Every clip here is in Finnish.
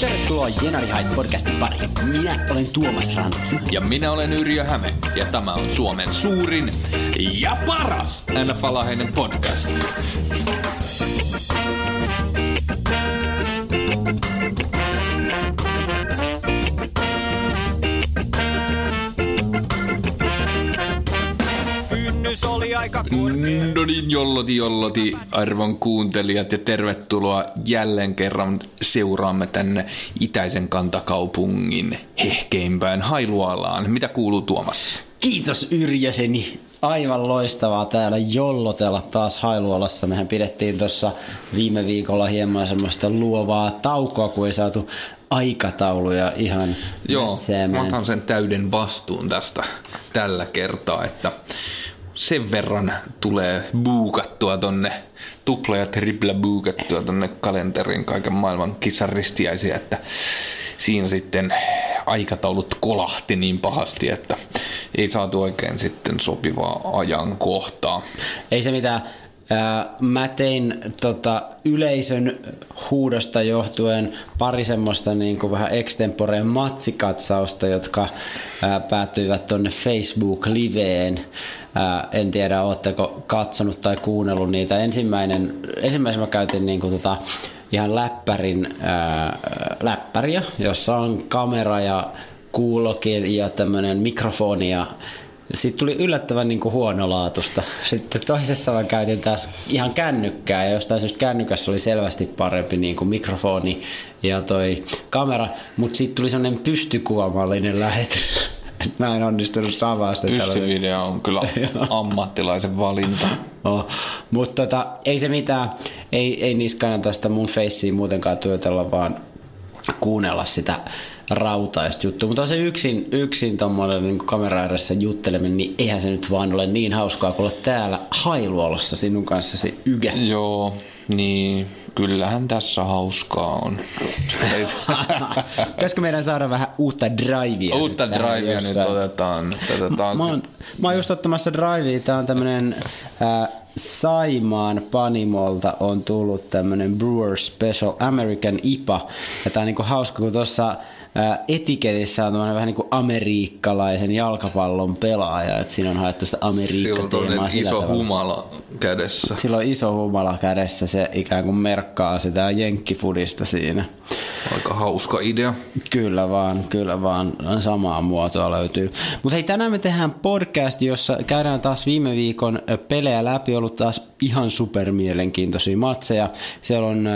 Tervetuloa Jenari Hait podcastin pariin. Minä olen Tuomas Rantsi. Ja minä olen Yrjö Häme, ja tämä on Suomen suurin ja paras NFL-aiheinen podcast. Kynnys oli aika No niin, jolloti jolloti, arvon kuuntelijat, ja tervetuloa jälleen kerran seuraamme tänne itäisen kantakaupungin hehkeimpään Hailualaan. Mitä kuuluu Tuomas? Kiitos Yrjäseni. Aivan loistavaa täällä jollotella taas Hailuolassa. Mehän pidettiin tuossa viime viikolla hieman semmoista luovaa taukoa, kun ei saatu aikatauluja ihan Joo, mä metsäämään. otan sen täyden vastuun tästä tällä kertaa, että sen verran tulee buukattua tonne, tupla ja tripla buukattua tonne kalenterin kaiken maailman kisaristiäisiä, että siinä sitten aikataulut kolahti niin pahasti, että ei saatu oikein sitten sopivaa ajankohtaa. Ei se mitään. Ää, Mä tein tota, yleisön huudosta johtuen pari semmoista niin kuin vähän extemporeen matsikatsausta, jotka ää, päätyivät tonne Facebook-liveen. Ää, En tiedä, ootteko katsonut tai kuunnellut niitä. Ensimmäinen, ensimmäisen mä käytin niin kuin tota, ihan läppärin ää, läppäriä, jossa on kamera ja kuulokin ja tämmöinen mikrofoni ja siitä tuli yllättävän niin kuin huonolaatusta. Sitten toisessa mä käytin taas ihan kännykkää ja jostain syystä kännykässä oli selvästi parempi niin kuin mikrofoni ja toi kamera, mutta siitä tuli sellainen pystykuvamallinen lähetys. Mä en onnistunut saamaan sitä Pystyvideo on kyllä ammattilaisen valinta. Oh. Mutta tota, ei se mitään, ei, ei niissä kannata sitä mun feissiä muutenkaan työtellä, vaan kuunnella sitä rautaista juttua. Mutta on se yksin, yksin tommoinen niin kamera edessä jutteleminen, niin eihän se nyt vaan ole niin hauskaa kuin olla täällä Hailuolossa sinun kanssasi Ygä. Joo, niin kyllähän tässä hauskaa on. Pitäisikö meidän saada vähän uutta drivea? Uutta nyt tähän drivea nyt jossain? otetaan. otetaan Mä oon, mä oon just ottamassa drivea. Tää on tämmönen äh, Saimaan Panimolta on tullut tämmönen Brewer Special American IPA. Ja tää on niinku hauska, kun tuossa etiketissä on tämmönen vähän niinku amerikkalaisen jalkapallon pelaaja. Et siinä on haettu sitä Sillä on Amerikka-teemaa sillä iso tavalla. humala kädessä. Sillä on iso humala kädessä, se ikään kuin merkkaa sitä jenkkifudista siinä. Aika hauska idea. Kyllä vaan, kyllä vaan. Samaa muotoa löytyy. Mutta hei, tänään me tehdään podcast, jossa käydään taas viime viikon pelejä läpi. Ollut taas ihan super mielenkiintoisia matseja. Siellä on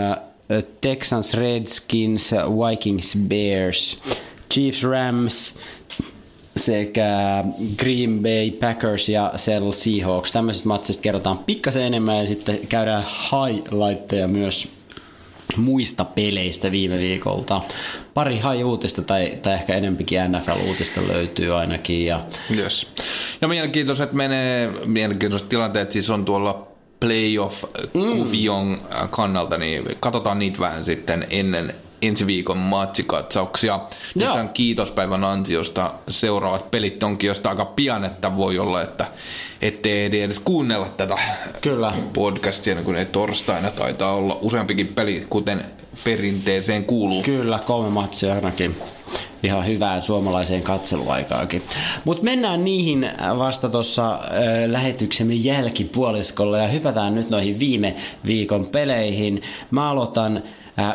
Texans Redskins, Vikings Bears, Chiefs Rams, sekä Green Bay Packers ja Seattle Seahawks. Tämmöisistä matsista kerrotaan pikkasen enemmän ja sitten käydään highlightteja myös muista peleistä viime viikolta. Pari hai-uutista tai, tai ehkä enempikin NFL-uutista löytyy ainakin. Ja Yes. Ja mielenkiintoiset menee, mielenkiintoiset tilanteet siis on tuolla playoff-kuvion kannalta, niin katsotaan niitä vähän sitten ennen ensi viikon matsikatsauksia. Nythän kiitospäivän ansiosta seuraavat pelit onkin josta aika pian, että voi olla, että ettei ehdi edes kuunnella tätä Kyllä. podcastia, kun ei torstaina taitaa olla useampikin peli, kuten perinteeseen kuuluu. Kyllä, kolme matsia ainakin ihan hyvään suomalaiseen katseluaikaankin. Mutta mennään niihin vasta tuossa lähetyksemme jälkipuoliskolla ja hypätään nyt noihin viime viikon peleihin. Mä aloitan äh,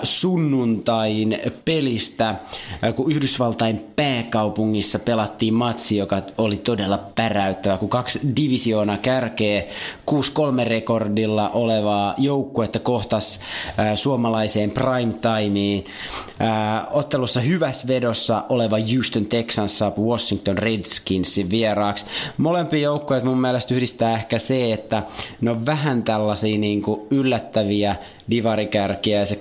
sunnuntain pelistä, äh, kun Yhdysvaltain pääkaupungissa pelattiin matsi, joka oli todella päräyttävä, kun kaksi divisioona kärkee 6-3 rekordilla olevaa joukkuetta kohtas äh, suomalaiseen primetimeen. Äh, ottelussa hyvässä vedossa oleva Houston Texans saapui Washington Redskinsin vieraaksi. Molempia joukkueet mun mielestä yhdistää ehkä se, että ne on vähän tällaisia niin kuin yllättäviä divarikärkiä ja se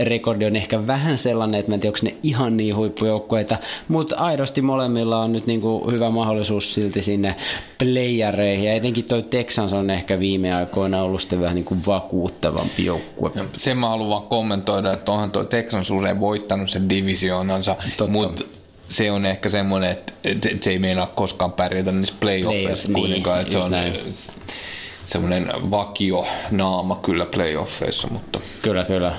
6-3 rekordi on ehkä vähän sellainen, että mä en tiedä, onko ne ihan niin huippujoukkueita, mutta aidosti molemmilla on nyt niinku hyvä mahdollisuus silti sinne playareihin ja etenkin toi Texans on ehkä viime aikoina ollut sitten vähän niinku vakuuttavampi joukkue. Ja sen mä haluan vaan kommentoida, että onhan tuo Texans usein voittanut sen divisioonansa, mutta se on ehkä semmoinen, että, että se ei meinaa koskaan pärjätä niissä playoffeissa Playoff, kuitenkaan, niin, että se on näin. Semmoinen vakio naama kyllä playoffeissa, mutta Kyllä, kyllä.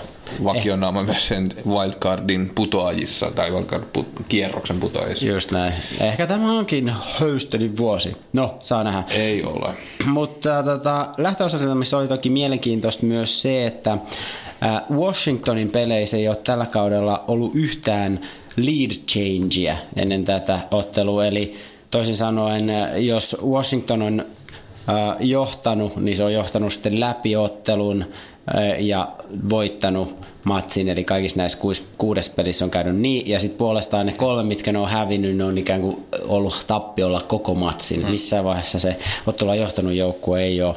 vakio naama myös sen wildcardin putoajissa tai wildcard put- kierroksen putoajissa. Just näin. Ehkä tämä onkin Houstonin vuosi. No, saa nähdä. Ei ole. Mutta tota, lähtöosasilmissa oli toki mielenkiintoista myös se, että äh, Washingtonin peleissä ei ole tällä kaudella ollut yhtään lead changea ennen tätä ottelua. Eli toisin sanoen, äh, jos Washington on äh, johtanut, niin se on johtanut sitten läpi ottelun äh, ja voittanut matsin, eli kaikissa näissä kuis, kuudessa pelissä on käynyt niin, ja sitten puolestaan ne kolme, mitkä ne on hävinnyt, ne on ikään kuin ollut tappiolla koko matsin. Mm. Missään vaiheessa se ottelua johtanut joukkue ei ole,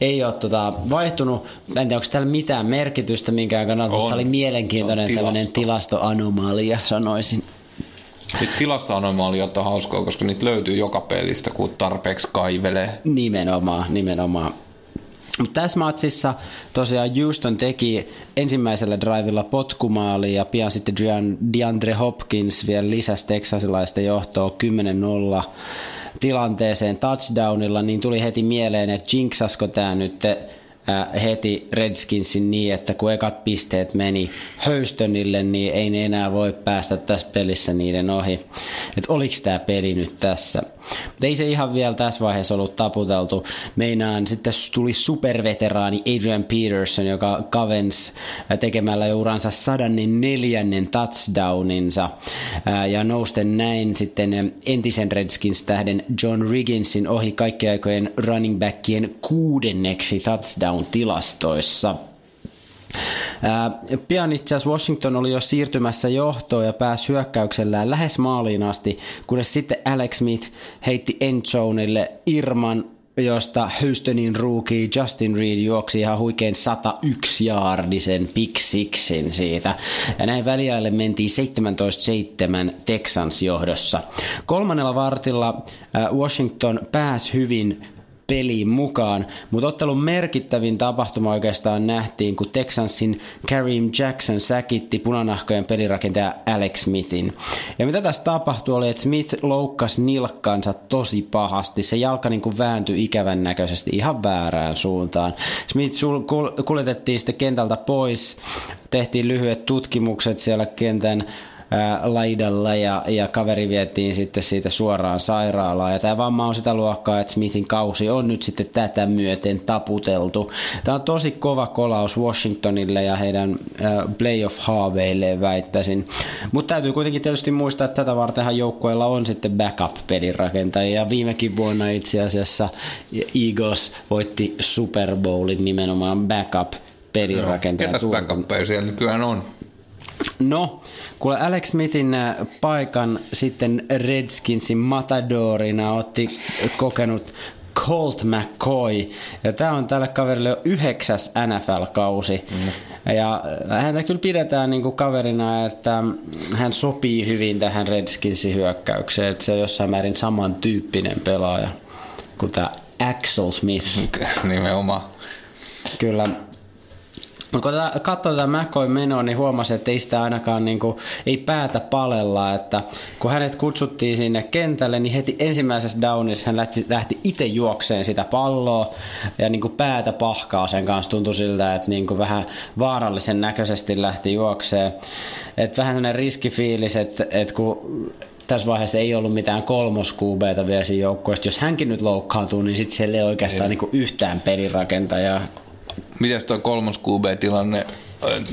ei ole tota, vaihtunut. En tiedä, onko täällä mitään merkitystä minkään kannalta, mutta tämä oli mielenkiintoinen on tämmöinen tilastoanomalia, sanoisin. Nyt tilastoanomaliot on hauskaa, koska niitä löytyy joka pelistä, kun tarpeeksi kaivelee. Nimenomaan, nimenomaan. Mutta tässä matsissa tosiaan Houston teki ensimmäisellä drivilla potkumaali ja pian sitten Dean- DeAndre Hopkins vielä lisäsi teksasilaista johtoa 10-0 tilanteeseen touchdownilla, niin tuli heti mieleen, että jinksasko tämä nyt heti Redskinsin niin, että kun ekat pisteet meni Houstonille, niin ei ne enää voi päästä tässä pelissä niiden ohi. Että oliko tämä peli nyt tässä? Mutta ei se ihan vielä tässä vaiheessa ollut taputeltu. Meinaan sitten tuli superveteraani Adrian Peterson, joka kavens tekemällä jo uransa 104. touchdowninsa ja nousten näin sitten entisen Redskins-tähden John Rigginsin ohi kaikkien aikojen running backien kuudenneksi touchdown-tilastoissa. Ää, Pian itse asiassa Washington oli jo siirtymässä johtoon ja pääsi hyökkäyksellään lähes maaliin asti, kunnes sitten Alex Smith heitti Endzonelle Irman, josta Houstonin rookie Justin Reed juoksi ihan huikein 101 jaardisen pick sixin siitä. Ja näin väliajalle mentiin 17-7 Texans johdossa. Kolmannella vartilla Washington pääsi hyvin peliin mukaan, mutta ottelun merkittävin tapahtuma oikeastaan nähtiin, kun Texansin Kareem Jackson säkitti punanahkojen pelirakentaja Alex Smithin. Ja mitä tässä tapahtui oli, että Smith loukkasi nilkkansa tosi pahasti. Se jalka niin kuin vääntyi ikävän näköisesti ihan väärään suuntaan. Smith kuljetettiin sitten kentältä pois, tehtiin lyhyet tutkimukset siellä kentän laidalla ja, ja kaveri vietiin sitten siitä suoraan sairaalaan. Ja tämä vamma on sitä luokkaa, että Smithin kausi on nyt sitten tätä myöten taputeltu. Tämä on tosi kova kolaus Washingtonille ja heidän playoff-haaveilleen väittäisin. Mutta täytyy kuitenkin tietysti muistaa, että tätä vartenhan joukkueella on sitten backup-pelirakentaja. Ja viimekin vuonna itse asiassa Eagles voitti Super Bowlin nimenomaan backup pelirakentaja. Ketäs backuppeja siellä nykyään on? No, kuule Alex Smithin äh, paikan sitten Redskinsin Matadorina otti kokenut Colt McCoy. Ja tämä on tälle kaverille jo yhdeksäs NFL-kausi. Mm. Ja äh, häntä kyllä pidetään niinku kaverina, että hän sopii hyvin tähän Redskinsin hyökkäykseen. Että se on jossain määrin samantyyppinen pelaaja kuin tämä Axel Smith. Nimenomaan. Kyllä. No, kun katsoo tätä McCoy menoa, niin huomasi, että ei sitä ainakaan niin kuin, ei päätä palella, että kun hänet kutsuttiin sinne kentälle, niin heti ensimmäisessä downissa hän lähti, lähti itse juokseen sitä palloa ja niin kuin päätä pahkaa sen kanssa tuntui siltä, että niin kuin vähän vaarallisen näköisesti lähti juokseen. Että vähän sellainen riskifiilis, että, että kun tässä vaiheessa ei ollut mitään kolmoskuubeita vielä siinä joukkueessa. Jos hänkin nyt loukkaantuu, niin sitten siellä ei oikeastaan niin yhtään pelirakentajaa. Mites tuo kolmos QB-tilanne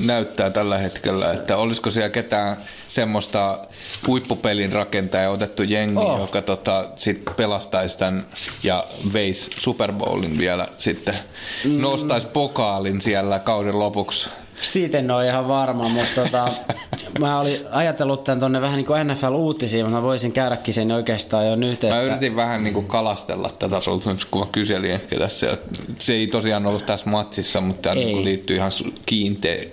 näyttää tällä hetkellä, että olisiko siellä ketään semmoista huippupelin rakentajaa otettu jengi, oh. joka tota, sit pelastaisi tämän ja veisi Super Bowlin vielä sitten, mm. nostaisi pokaalin siellä kauden lopuksi. Siitä en ole ihan varma, mutta tota, mä olin ajatellut tämän tonne vähän niin kuin NFL-uutisiin, mutta mä voisin käydäkin sen oikeastaan jo nyt. Että... Mä yritin vähän niin kuin kalastella tätä sulta, kun mä kyselin ehkä tässä. Se ei tosiaan ollut tässä matsissa, mutta tämä niin liittyy ihan kiinte-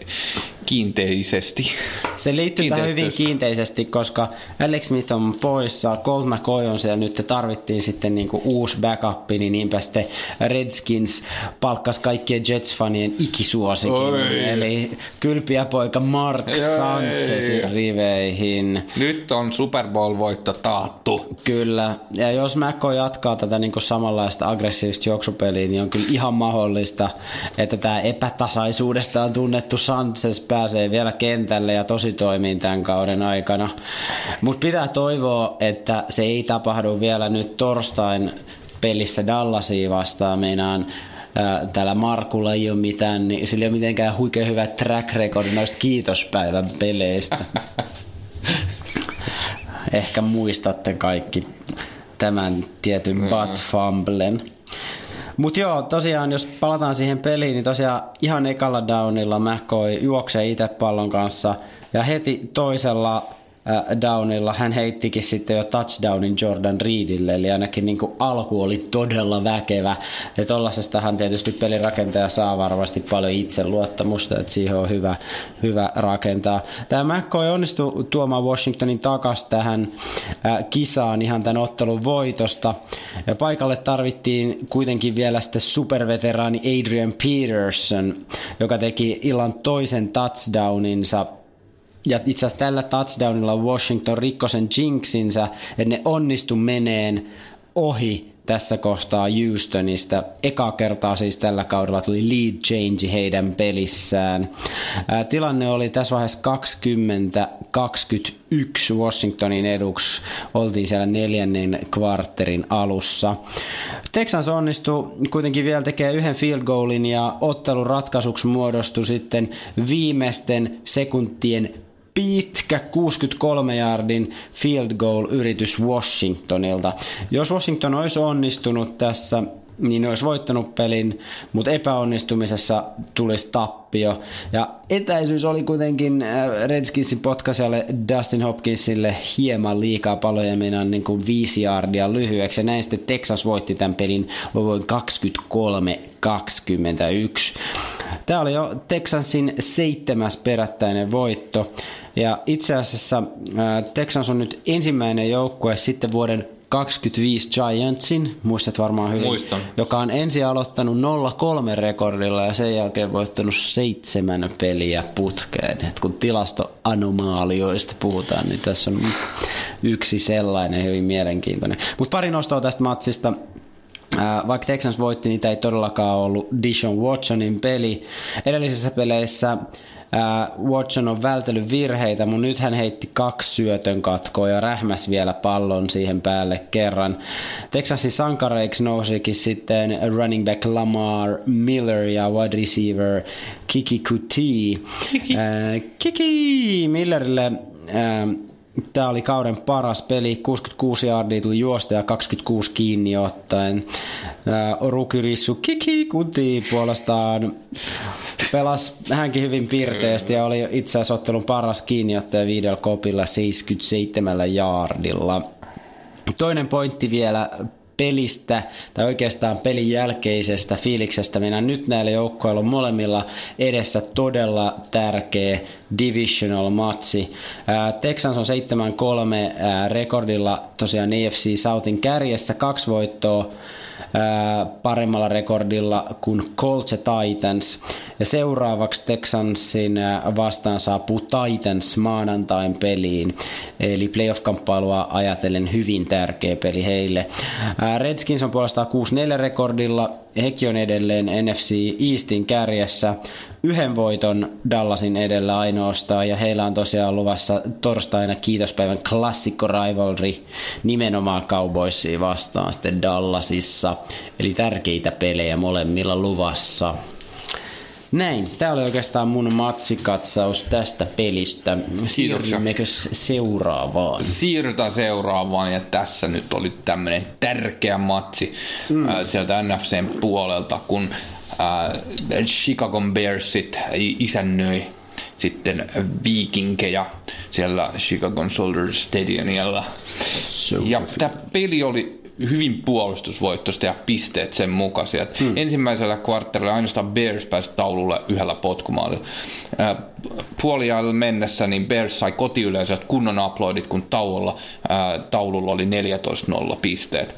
kiinteisesti. Se liittyy tähän hyvin kiinteisesti, koska Alex Smith on poissa, Colt McCoy on siellä nyt, tarvittiin sitten niinku uusi backup, niin niinpä sitten Redskins palkkas kaikkien Jets-fanien ikisuosikin, Oi. eli kylpiä poika Mark Ei. Sanchezin riveihin. Nyt on Super Bowl-voitto taattu. Kyllä, ja jos McCoy jatkaa tätä niin kuin samanlaista aggressiivista juoksupeliä, niin on kyllä ihan mahdollista, että tämä epätasaisuudestaan tunnettu Sanchez pääsee vielä kentälle ja tosi toimiin tämän kauden aikana. Mutta pitää toivoa, että se ei tapahdu vielä nyt torstain pelissä Dallasia vastaan. Meinaan ää, täällä Markulla ei ole mitään, niin sillä ei ole mitenkään huikein hyvä track record noista kiitospäivän peleistä. Ehkä muistatte kaikki tämän tietyn butt fumblen. Mutta joo, tosiaan jos palataan siihen peliin, niin tosiaan ihan ekalla downilla McCoy juoksee itse pallon kanssa ja heti toisella downilla hän heittikin sitten jo touchdownin Jordan Reedille, eli ainakin niin kuin alku oli todella väkevä. Ja tollasestahan tietysti pelirakentaja saa varmasti paljon itseluottamusta, että siihen on hyvä, hyvä rakentaa. Tämä McCoy onnistui tuomaan Washingtonin takas tähän äh, kisaan ihan tämän ottelun voitosta. Ja paikalle tarvittiin kuitenkin vielä sitten superveteraani Adrian Peterson, joka teki illan toisen touchdowninsa ja itse asiassa tällä touchdownilla Washington rikkoi sen jinxinsä, että ne onnistu meneen ohi tässä kohtaa Houstonista. Eka kertaa siis tällä kaudella tuli lead change heidän pelissään. Ää, tilanne oli tässä vaiheessa 20-21 Washingtonin eduksi. Oltiin siellä neljännen kvartterin alussa. Texans onnistui kuitenkin vielä tekemään yhden field goalin ja ottelun ratkaisuksi muodostui sitten viimeisten sekuntien pitkä 63 yardin field goal yritys Washingtonilta. Jos Washington olisi onnistunut tässä, niin olisi voittanut pelin, mutta epäonnistumisessa tulisi tappio. Ja etäisyys oli kuitenkin äh, Redskinsin potkaiselle Dustin Hopkinsille hieman liikaa paloja mennään niin kuin viisi yardia lyhyeksi. Ja näin sitten Texas voitti tämän pelin luvuin 23-21. Tämä oli jo Texansin seitsemäs perättäinen voitto. Ja itse asiassa Texans on nyt ensimmäinen joukkue sitten vuoden 25 Giantsin, muistat varmaan hyvin, Muistan. joka on ensin aloittanut 0-3 rekordilla ja sen jälkeen voittanut seitsemän peliä putkeen. Et kun tilastoanomaalioista puhutaan, niin tässä on yksi sellainen hyvin mielenkiintoinen. Mutta pari nostoa tästä matsista. Vaikka Texans voitti, niin tämä ei todellakaan ollut Dishon Watsonin peli. Edellisissä peleissä ää, Watson on vältellyt virheitä, mutta nyt hän heitti kaksi syötön katkoa ja rähmäs vielä pallon siihen päälle kerran. Texasin sankareiksi nousikin sitten running back Lamar Miller ja wide receiver Kiki Kuti. Ää, Kiki Millerille ää, Tämä oli kauden paras peli, 66 yardia tuli juosta ja 26 kiinni ottaen. Rukirissu Kiki Kuti puolestaan pelasi hänkin hyvin piirteesti ja oli itse asiassa ottelun paras kiinniottaja viidellä kopilla 77 yardilla. Toinen pointti vielä pelistä tai oikeastaan pelin jälkeisestä fiiliksestä. Meidän nyt näillä joukkoilla on molemmilla edessä todella tärkeä divisional matsi. Ää, Texans on 7-3 ää, rekordilla tosiaan AFC Southin kärjessä, kaksi voittoa paremmalla rekordilla kuin Colts ja Titans. Ja seuraavaksi Texansin vastaan saapuu Titans maanantain peliin. Eli playoff-kamppailua ajatellen hyvin tärkeä peli heille. Redskins on puolestaan 6-4 rekordilla. Hekin on edelleen NFC Eastin kärjessä yhden voiton Dallasin edellä ainoastaan ja heillä on tosiaan luvassa torstaina kiitospäivän klassikko rivalry nimenomaan Cowboysia vastaan sitten Dallasissa. Eli tärkeitä pelejä molemmilla luvassa. Näin, tämä oli oikeastaan mun matsikatsaus tästä pelistä. Siirrymmekö seuraavaan? Siirrytään seuraavaan ja tässä nyt oli tämmöinen tärkeä matsi mm. äh, sieltä NFCn puolelta, kun äh, Chicago Bearsit isännöi sitten viikinkejä siellä Chicago Soldier Stadiumilla. Ja tämä peli oli hyvin puolustusvoittoista ja pisteet sen mukaisia. Hmm. Ensimmäisellä kvartterilla ainoastaan Bears pääsi taululle yhdellä potkumaalilla. Äh, puoliajalla mennessä niin Bears sai kotiyleisöt kunnon uploadit, kun tauolla, äh, taululla oli 14-0 pisteet.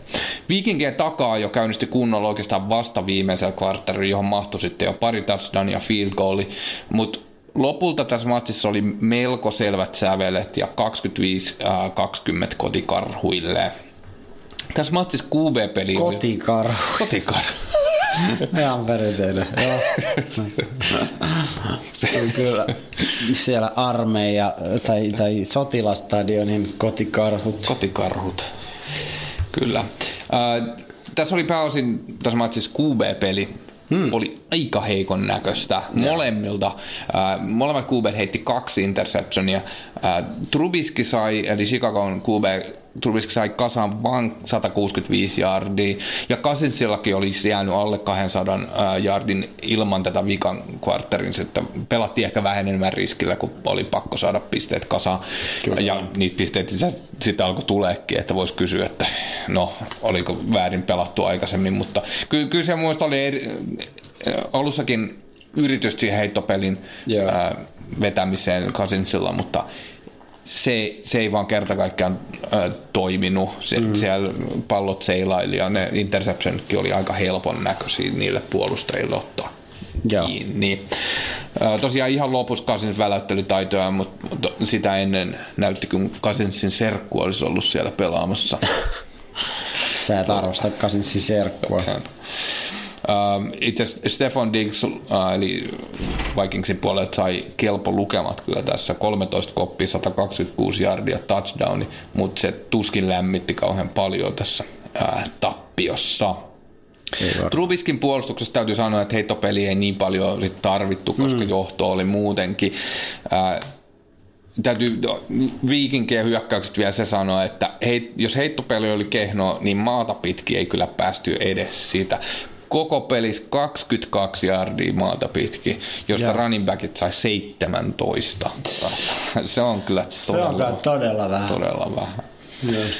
Viikinkien takaa jo käynnisti kunnolla oikeastaan vasta viimeisellä kvartterilla, johon mahtui sitten jo pari touchdown ja field goali, mutta lopulta tässä matsissa oli melko selvät sävelet ja 25-20 kotikarhuille. Tässä matsissa QB-peli. Kotikarhu. Kotikarhu. Ihan perinteinen, joo. Se on kyllä siellä armeija tai, tai sotilastadionin kotikarhut. Kotikarhut. Kyllä. Äh, tässä oli pääosin tässä matsissa QB-peli. Hmm. oli aika heikon näköistä molemmilta. Äh, molemmat QB heitti kaksi interceptionia. Äh, Trubiski sai, eli Chicagon QB Trubisky sai kasaan vain 165 yardia, ja Kasinsillakin olisi jäänyt alle 200 yardin ilman tätä vikan kvartterin, että pelattiin ehkä vähän enemmän riskillä, kun oli pakko saada pisteet kasaan, Kyllä. ja niitä pisteitä sitten alkoi tuleekin, että voisi kysyä, että no, oliko väärin pelattu aikaisemmin, mutta ky- kyllä se muista oli eri, alussakin yritys siihen heittopelin ää, vetämiseen Kasinsilla, mutta se, se ei vaan kerta kaikkiaan äh, toiminut. Se, mm. Siellä pallot seilaili ja ne interceptionkin oli aika helpon näköisiä niille puolustajille ottaa Joo. kiinni. Äh, tosiaan ihan lopussa Kasins väläyttelytaitoja, mutta, mutta sitä ennen näytti, kun Kasinsin serkku olisi ollut siellä pelaamassa. Sä et arvosta Kasinsin serkkua. Uh, itse Stefan Diggs, uh, eli Vikingsin puolelta sai kelpo lukemat kyllä tässä. 13 koppia, 126 yardia touchdowni, mutta se tuskin lämmitti kauhean paljon tässä uh, tappiossa. Trubiskin puolustuksessa täytyy sanoa, että heittopeli ei niin paljon tarvittu, koska mm. johto oli muutenkin. Uh, täytyy viikinkien hyökkäykset vielä se sanoa, että heit, jos heittopeli oli kehno, niin maata pitkin ei kyllä päästy edes siitä koko pelis 22 yardia maata pitkin, josta ja. running backit sai 17. Se on kyllä todella, se on todella vähän. Todella vähän. Just.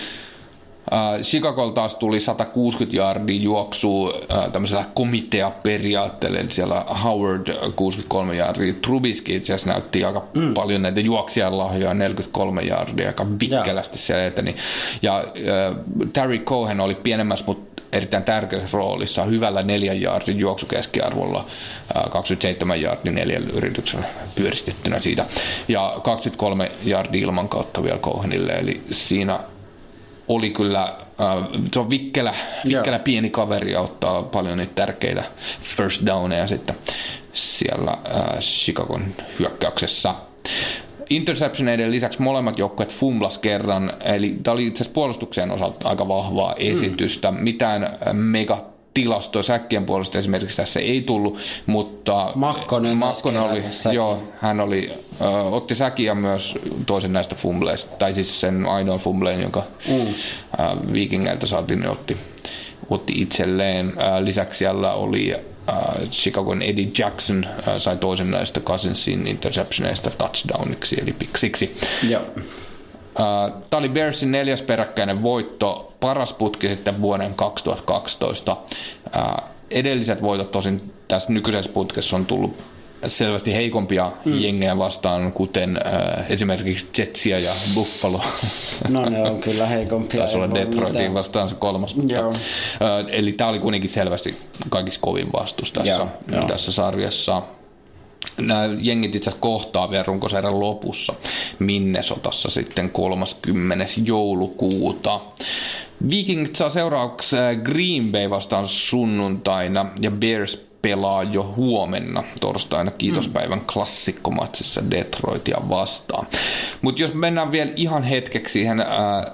Taas tuli 160 yardia juoksua tämmöisellä komiteaperiaatteella, eli siellä Howard 63 yardia, Trubisky itse asiassa näytti aika mm. paljon näitä juoksijan lahjoja, 43 yardia, aika vikkelästi siellä eteni. Ja uh, Terry Cohen oli pienemmässä, mutta erittäin tärkeässä roolissa hyvällä neljän jaardin juoksukeskiarvolla, 27 jaardin neljällä yrityksellä pyöristettynä siitä ja 23 jaardin ilman kautta vielä Cohenille, eli siinä oli kyllä, se on vikkelä, vikkelä pieni kaveri ja ottaa paljon niitä tärkeitä first downeja sitten siellä Chicagon hyökkäyksessä. Interceptioneiden lisäksi molemmat joukkueet fumblas kerran, eli tämä oli itse asiassa puolustukseen osalta aika vahvaa esitystä. Mm. Mitään äh, mega tilastoa säkkien puolesta esimerkiksi tässä ei tullut, mutta Makkonen, Makkonen oli, joo, hän oli, ö, otti säkiä myös toisen näistä fumbleista, tai siis sen ainoan fumbleen, jonka mm. ö, Vikingeiltä saatiin, niin otti, otti itselleen. Ö, lisäksi siellä oli äh, Chicagon Eddie Jackson äh, sai toisen näistä Cousinsin interceptioneista touchdowniksi, eli piksiksi. Joo. Äh, Tämä oli Bearsin neljäs peräkkäinen voitto, paras putki sitten vuoden 2012. Äh, edelliset voitot tosin tässä nykyisessä putkessa on tullut selvästi heikompia mm. jengejä vastaan, kuten äh, esimerkiksi Jetsia ja Buffalo. No ne on kyllä heikompia. Taisi olla Detroitin vastaan se kolmas. Joo. Äh, eli tämä oli kuitenkin selvästi kaikista kovin vastus tässä, Joo, tässä sarjassa. Nämä jengit itse asiassa kohtaa vielä runkosarjan lopussa Minnesotassa sitten 30. joulukuuta. Vikingit saa seuraavaksi äh, Green Bay vastaan sunnuntaina ja Bears pelaa jo huomenna torstaina kiitospäivän mm. klassikkomatsissa Detroitia vastaan. Mutta jos mennään vielä ihan hetkeksi siihen äh,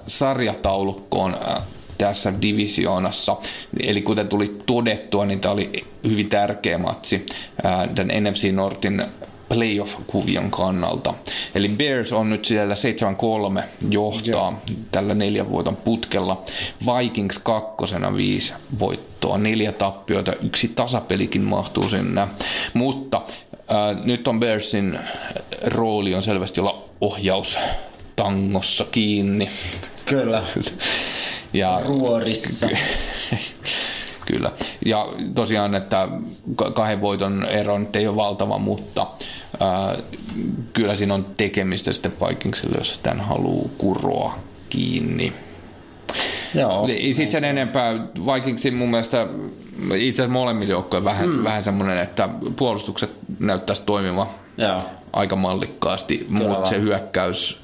sarjataulukkoon äh, tässä divisioonassa. Eli kuten tuli todettua, niin tämä oli hyvin tärkeä matsi äh, tämän NFC Nortin playoff-kuvion kannalta. Eli Bears on nyt siellä 7-3 johtaa Joo. tällä neljän vuoton putkella. Vikings kakkosena viisi voittoa, neljä tappioita, yksi tasapelikin mahtuu sinne. Mutta Ää, nyt on Bearsin rooli on selvästi olla ohjaus tangossa kiinni. Kyllä. Ja Ruorissa. Kyllä. Ja tosiaan, että ka- kahden voiton ero nyt ei ole valtava, mutta ää, kyllä siinä on tekemistä sitten Vikingsille, jos tämän haluaa kuroa kiinni. Joo. Ei sit sen enempää. Vikingsin mun mielestä itse asiassa molemmilla joukkoilla vähän, mm. vähän semmoinen, että puolustukset näyttäisi toimiva Joo. aika mallikkaasti, mutta se hyökkäys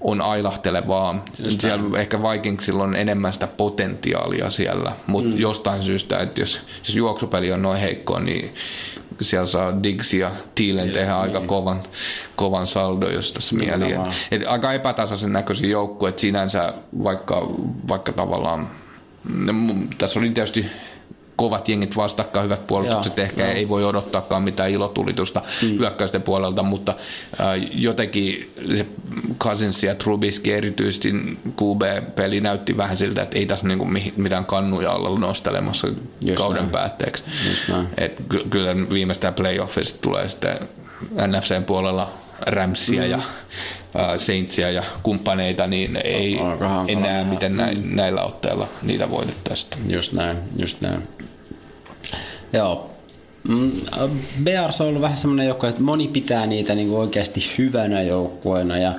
on ailahtelevaa. Siellä ehkä Vikingsilla on enemmän sitä potentiaalia siellä, mutta mm. jostain syystä, että jos, jos juoksupeli on noin heikkoa, niin siellä saa Diggs ja Thielen tehdä aika kovan, kovan saldo, jos tässä mieli. Et, et aika epätasaisen näköisiä joukkueet sinänsä, vaikka, vaikka tavallaan, no, tässä oli tietysti kovat jengit vastakkain, hyvät puolustukset, Joo, ehkä ei voi odottaakaan mitään ilotulitusta mm. hyökkäysten puolelta, mutta äh, jotenkin se Cousins ja Trubisky erityisesti QB-peli näytti vähän siltä, että ei tässä niinku mitään kannuja olla nostelemassa Just kauden näin. päätteeksi. Näin. Et ky- kyllä viimeistään playoffista tulee sitten NFCn puolella Ramsia mm. ja äh, Saintsia ja kumppaneita, niin ei Aika enää miten nä- näillä otteilla niitä voitettaisiin. Just näin, just näin. Joo. Mm, Bears on ollut vähän semmoinen joukkue, että moni pitää niitä niin oikeasti hyvänä joukkueena ja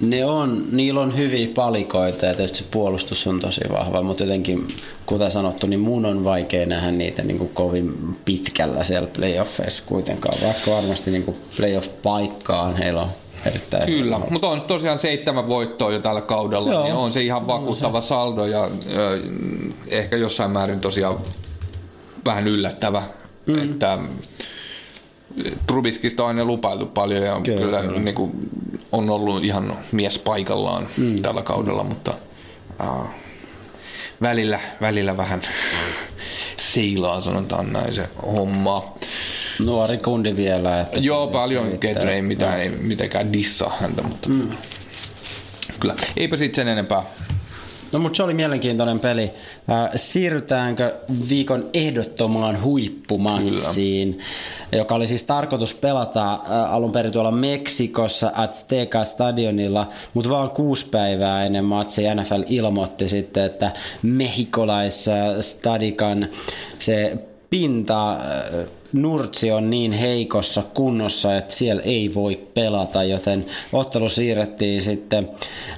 ne on, niillä on hyviä palikoita ja tietysti se puolustus on tosi vahva, mutta jotenkin, kuten sanottu, niin mun on vaikea nähdä niitä niin kuin kovin pitkällä siellä playoffeissa kuitenkaan, vaikka varmasti niin kuin playoff-paikkaa on heillä on erittäin Kyllä, hyvä. mutta on tosiaan seitsemän voittoa jo tällä kaudella, Joo. niin on se ihan vakuuttava saldo ja ö, ehkä jossain määrin tosiaan vähän yllättävä, mm. että Trubiskista on aina lupailtu paljon ja kyllä, Kyllä. Niin kuin, on ollut ihan mies paikallaan mm. tällä kaudella, mutta uh, välillä, välillä vähän seilaa, sanotaan näin se homma. Nuori kundi vielä. Että Joo, paljon ketju ei mitään, ei mitenkään dissaa häntä, mutta mm. kyllä. Eipä sitten sen enempää. No mutta se oli mielenkiintoinen peli. Äh, siirrytäänkö viikon ehdottomaan huippumatsiin, joka oli siis tarkoitus pelata äh, alun perin tuolla Meksikossa Azteca stadionilla, mutta vaan kuusi päivää ennen matsia NFL ilmoitti sitten, että mehikolaisstadikan se pinta äh, nurtsi on niin heikossa kunnossa, että siellä ei voi pelata, joten ottelu siirrettiin sitten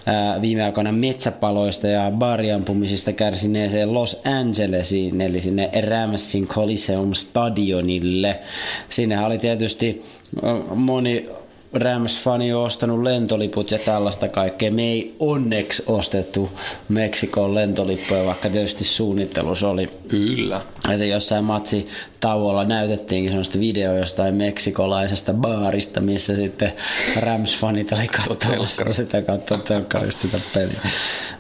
ää, viime aikoina metsäpaloista ja baariampumisista kärsineeseen Los Angelesiin, eli sinne Ramsin Coliseum stadionille. Sinne oli tietysti moni Rams-fani on ostanut lentoliput ja tällaista kaikkea. Me ei onneksi ostettu Meksikon lentolippuja, vaikka tietysti suunnittelussa oli Kyllä. ja se jossain matsi tauolla näytettiinkin semmoista video jostain meksikolaisesta baarista, missä sitten Rams-fanit oli katsomassa sitä kautta telkkarista sitä peliä.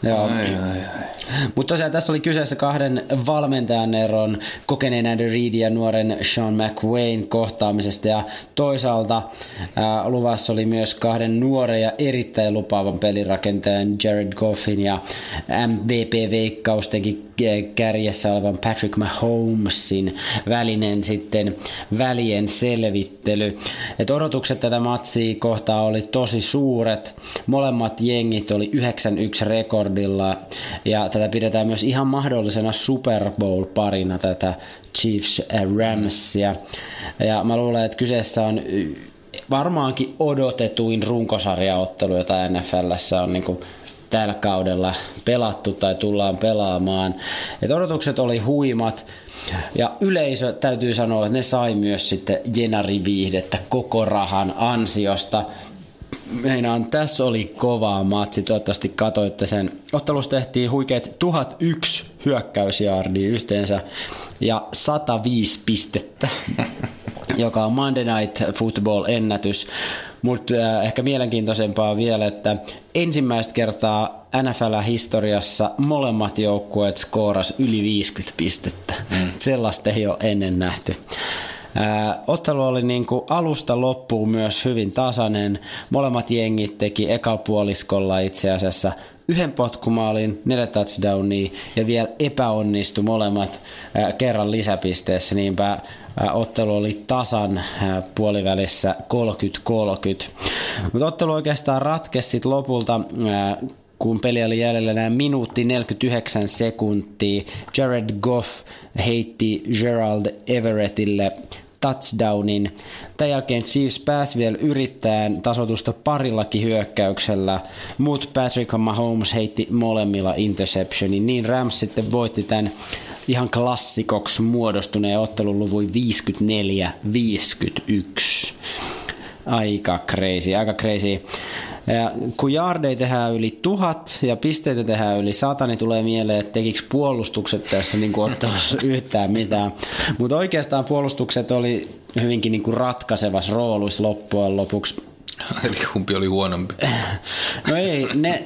Joo. Ai, ai, ai. Mutta tosiaan tässä oli kyseessä kahden valmentajan eron kokeneen Andy Reid ja nuoren Sean McWayn kohtaamisesta ja toisaalta ää, luvassa oli myös kahden nuoren ja erittäin lupaavan pelirakentajan Jared Goffin ja MVP-veikkaustenkin kärjessä olevan Patrick Mahomesin välinen sitten välien selvittely. Et odotukset tätä matsia kohtaa oli tosi suuret. Molemmat jengit oli 9-1 rekordilla ja tätä pidetään myös ihan mahdollisena Super Bowl-parina tätä Chiefs Ramsia. Ja mä luulen, että kyseessä on varmaankin odotetuin runkosarjaottelu, jota NFLssä on niin kuin tällä kaudella pelattu tai tullaan pelaamaan. Et odotukset oli huimat ja yleisö täytyy sanoa, että ne sai myös sitten jenariviihdettä koko rahan ansiosta. Meinaan, tässä oli kova matsi, toivottavasti katoitte sen. Ottelussa tehtiin huikeat 1001 hyökkäysjaardia yhteensä ja 105 pistettä, joka on Monday Night Football-ennätys. Mutta äh, ehkä mielenkiintoisempaa vielä, että ensimmäistä kertaa NFL-historiassa molemmat joukkueet skooras yli 50 pistettä. Mm. Sellaista ei ole ennen nähty. Ää, ottelu oli niin kuin alusta loppuun myös hyvin tasainen. Molemmat jengit teki ekalpuoliskolla itse asiassa yhden potkumaalin, neljä touchdownia ja vielä epäonnistu molemmat kerran lisäpisteessä, niinpä ottelu oli tasan puolivälissä 30-30. Mutta ottelu oikeastaan ratkesi sit lopulta kun peli oli jäljellä nämä minuutti 49 sekuntia. Jared Goff heitti Gerald Everettille touchdownin. Tämän jälkeen Chiefs pääsi vielä yrittämään tasotusta parillakin hyökkäyksellä, mutta Patrick Mahomes heitti molemmilla interceptionin. Niin Rams sitten voitti tämän ihan klassikoksi muodostuneen ottelun luvui 54-51. Aika crazy, aika crazy. Ja kun jaardeja tehdään yli tuhat ja pisteitä tehdään yli sata, niin tulee mieleen, että tekikö puolustukset tässä niin ottamassa yhtään mitään. Mutta oikeastaan puolustukset oli hyvinkin niin ratkaisevassa roolissa loppujen lopuksi. Eli kumpi oli huonompi? No ei, ne,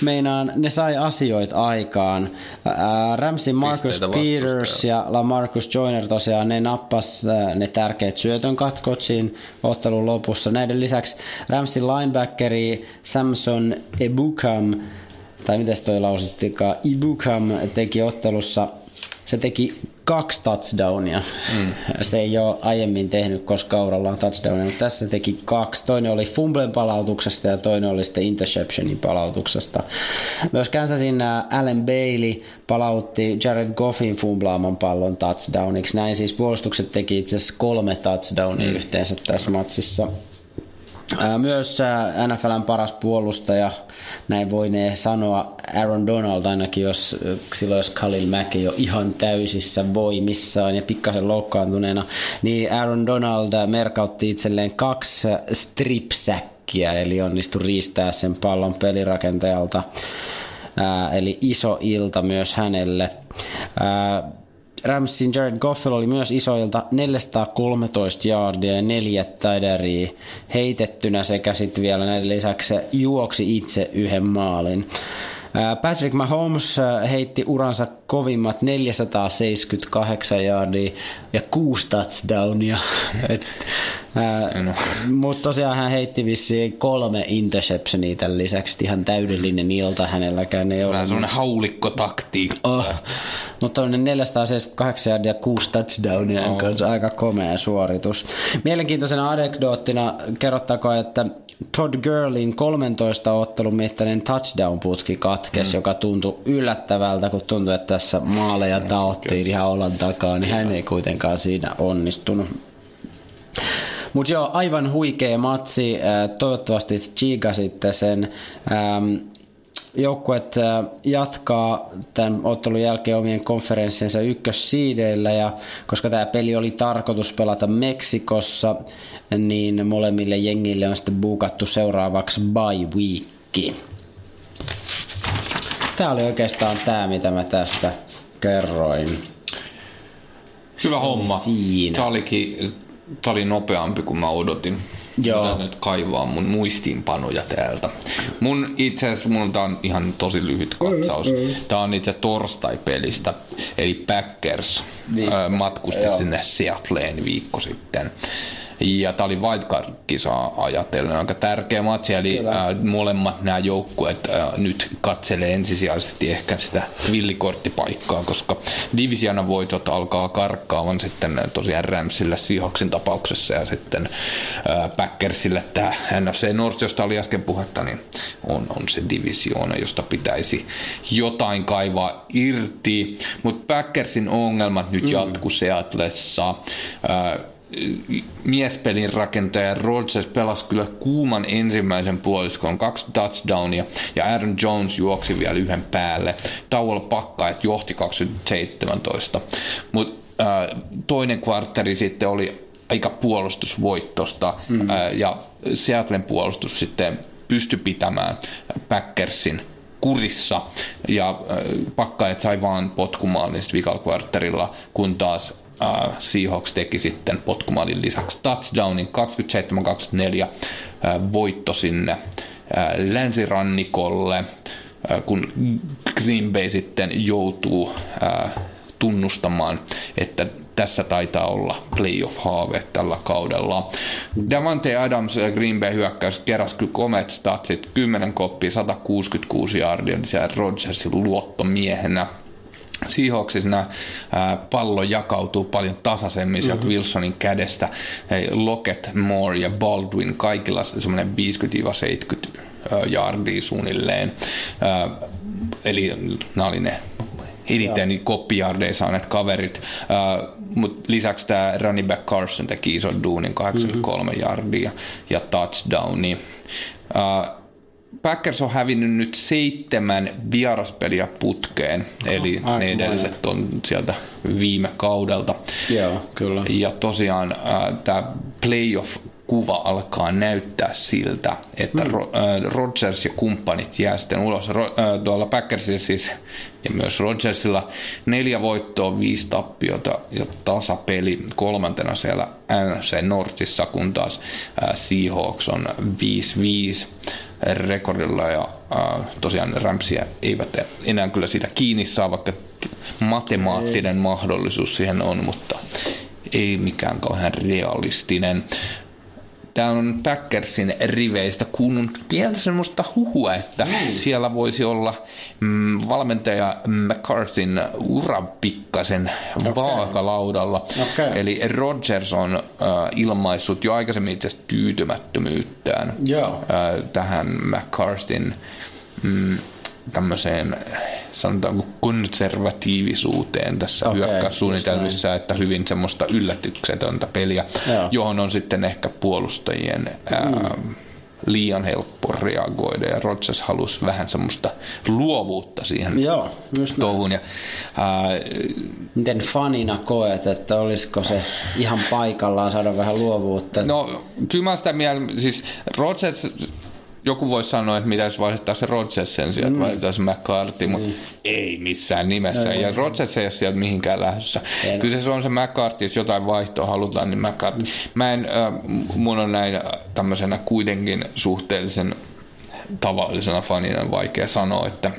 meinaan, ne sai asioita aikaan. Ää, Ramsin Marcus Peters ja Lamarcus Joyner tosiaan, ne nappas ää, ne tärkeät syötön katkot siinä ottelun lopussa. Näiden lisäksi Ramsin linebackeri Samson Ebukam, tai miten toi lausuttikaan, Ibukam teki ottelussa, se teki kaksi touchdownia. Mm. Se ei ole aiemmin tehnyt koskaan urallaan touchdownia, mutta tässä teki kaksi. Toinen oli fumblen palautuksesta ja toinen oli sitten interceptionin palautuksesta. Myös Kansasin ää, Allen Bailey palautti Jared Goffin fumblaaman pallon touchdowniksi. Näin siis puolustukset teki itse asiassa kolme touchdownia mm. yhteensä tässä matsissa. Myös NFLn paras puolustaja, näin voinee sanoa Aaron Donald ainakin, jos silloin jos Khalil Mack ei ole ihan täysissä voimissaan ja pikkasen loukkaantuneena, niin Aaron Donald merkautti itselleen kaksi stripsäkkiä, eli onnistui riistää sen pallon pelirakentajalta. Ää, eli iso ilta myös hänelle. Ää, Ramsin Jared Goffel oli myös isoilta 413 yardia ja neljä taideria heitettynä sekä sitten vielä näiden lisäksi juoksi itse yhden maalin. Patrick Mahomes heitti uransa kovimmat 478 yardia ja kuusi touchdownia. Et, ää, Mutta tosiaan hän heitti vissiin kolme interceptionia tämän lisäksi. Ihan täydellinen ilta hänelläkään ei ollut. Vähän semmoinen haulikkotaktiikka. Oh. Mutta on 478 yardia 6 touchdownia on kanssa aika komea suoritus. Mielenkiintoisena anekdoottina kerrottakoon, että Todd Gurlin 13 ottelun mittainen touchdown-putki katkesi, mm. joka tuntui yllättävältä, kun tuntui, että tässä maaleja taottiin ihan olan takaa, niin hän ei kuitenkaan siinä onnistunut. Mutta joo, aivan huikea matsi. Ää, Toivottavasti Chiga sitten sen. Ähm, joukkuet äh, jatkaa tämän ottelun jälkeen omien konferenssiensa ykkössiideillä ja koska tämä peli oli tarkoitus pelata Meksikossa, niin molemmille jengille on sitten buukattu seuraavaksi bye weekki. Tämä oli oikeastaan tämä, mitä mä tästä kerroin. Hyvä homma. siinä. Tämä olikin, tää oli nopeampi kuin mä odotin. Joo. Mä nyt kaivaa mun muistiinpanoja täältä. Mun itse asiassa mun tää on ihan tosi lyhyt katsaus. Tää on itse torstai-pelistä. Eli Packers Viikko. ää, matkusti Joo. sinne Seattleen viikko sitten. Ja tää oli wildcard-kisaa ajatellen. Aika tärkeä matsi, eli ää, molemmat nämä joukkueet ää, nyt katselee ensisijaisesti ehkä sitä villikorttipaikkaa, koska divisianan voitot alkaa karkkaavan sitten ää, tosiaan Ramsille Seahawksin tapauksessa ja sitten ää, Packersille. Tämä NFC North, josta oli äsken puhetta, niin on, on se divisioona, josta pitäisi jotain kaivaa irti, mutta Packersin ongelmat nyt jatkuu Seatlessa. Ää, miespelin rakentaja Rodgers pelasi kyllä kuuman ensimmäisen puoliskon, kaksi touchdownia ja Aaron Jones juoksi vielä yhden päälle. Tauolla pakkaajat johti 2017, mutta toinen kvartteri sitten oli aika puolustusvoittosta mm. ää, ja Seattlen puolustus sitten pystyi pitämään Packersin kurissa ja äh, pakkaajat sai vaan potkumaan niistä vikal kvartterilla, kun taas äh, Seahawks teki sitten potkumaalin lisäksi touchdownin 27-24 äh, voitto sinne äh, länsirannikolle, äh, kun Green Bay sitten joutuu äh, tunnustamaan, että tässä taitaa olla playoff-haave tällä kaudella. Davante Adams Green Bay hyökkäys keräsi kyllä komet statsit, 10 koppia, 166 yardia lisää Rodgersin luottomiehenä. Seahawksissa nämä ää, pallo jakautuu paljon tasaisemmin sieltä mm-hmm. Wilsonin kädestä. Hei, Lockett, Moore ja Baldwin kaikilla semmoinen 50-70 yardia suunnilleen. Ää, eli nämä oli ne eniten niin koppijardeja saaneet kaverit. Uh, Mutta lisäksi tämä running back Carson teki ison duunin 83 mm-hmm. yardia ja touchdowni. Uh, Packers on hävinnyt nyt seitsemän vieraspeliä putkeen, eli Aha, ne edelliset on sieltä viime kaudelta. Joo, kyllä. Ja tosiaan äh, tämä playoff kuva alkaa näyttää siltä, että mm. Rodgers ja kumppanit jää sitten ulos. Tuolla Packersilla siis ja myös Rodgersilla neljä voittoa, viisi tappiota ja tasapeli kolmantena siellä NFC Northissa, kun taas Seahawks on 5-5 rekordilla ja tosiaan Ramsia eivät enää kyllä siitä kiinni saa, vaikka matemaattinen ei. mahdollisuus siihen on, mutta ei mikään kauhean realistinen täällä on Packersin riveistä kuulunut pientä semmoista huhua, että mm. siellä voisi olla mm, valmentaja McCarthyn ura pikkasen okay. vaakalaudalla. Okay. Eli Rodgers on äh, ilmaissut jo aikaisemmin itse tyytymättömyyttään yeah. äh, tähän McCarthyn mm, tämmöiseen sanotaanko konservatiivisuuteen tässä okay, hyökkäyssuunnitelmissa, että hyvin semmoista yllätyksetöntä peliä, Joo. johon on sitten ehkä puolustajien ää, mm. liian helppo reagoida ja Rodgers halusi vähän semmoista luovuutta siihen Joo, just touhuun. Ja, ää, Miten fanina koet, että olisiko se ihan paikallaan saada vähän luovuutta? No kyllä mä sitä mieltä, siis Rodgers joku voisi sanoa, että mitä jos vaihdetaan se Rodgers sen sieltä, mm. vaihdetaan se McCarthy, mutta mm. ei missään nimessä. No, ja Rodgers ei ole sieltä mihinkään lähdössä. En. Kyllä se on se McCarthy, jos jotain vaihtoa halutaan, niin McCarthy. Mm. Mä en, äh, mun on näin tämmöisenä kuitenkin suhteellisen tavallisena fanina vaikea sanoa, että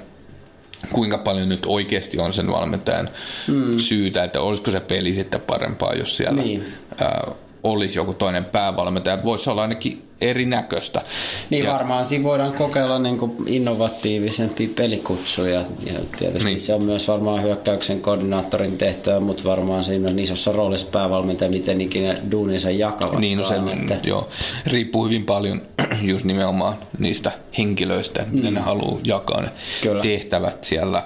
kuinka paljon nyt oikeasti on sen valmentajan mm. syytä, että olisiko se peli sitten parempaa, jos siellä niin. äh, olisi joku toinen päävalmentaja. Voisi olla ainakin erinäköistä. Niin ja, varmaan siinä voidaan kokeilla niin kuin innovatiivisempia pelikutsuja. Ja tietysti niin. se on myös varmaan hyökkäyksen koordinaattorin tehtävä, mutta varmaan siinä on isossa roolissa päävalmentaja, miten ikinä duuninsa jakavat. Niin, no se, että... joo, riippuu hyvin paljon just nimenomaan niistä henkilöistä, että mm. miten ne haluaa jakaa ne Kyllä. tehtävät siellä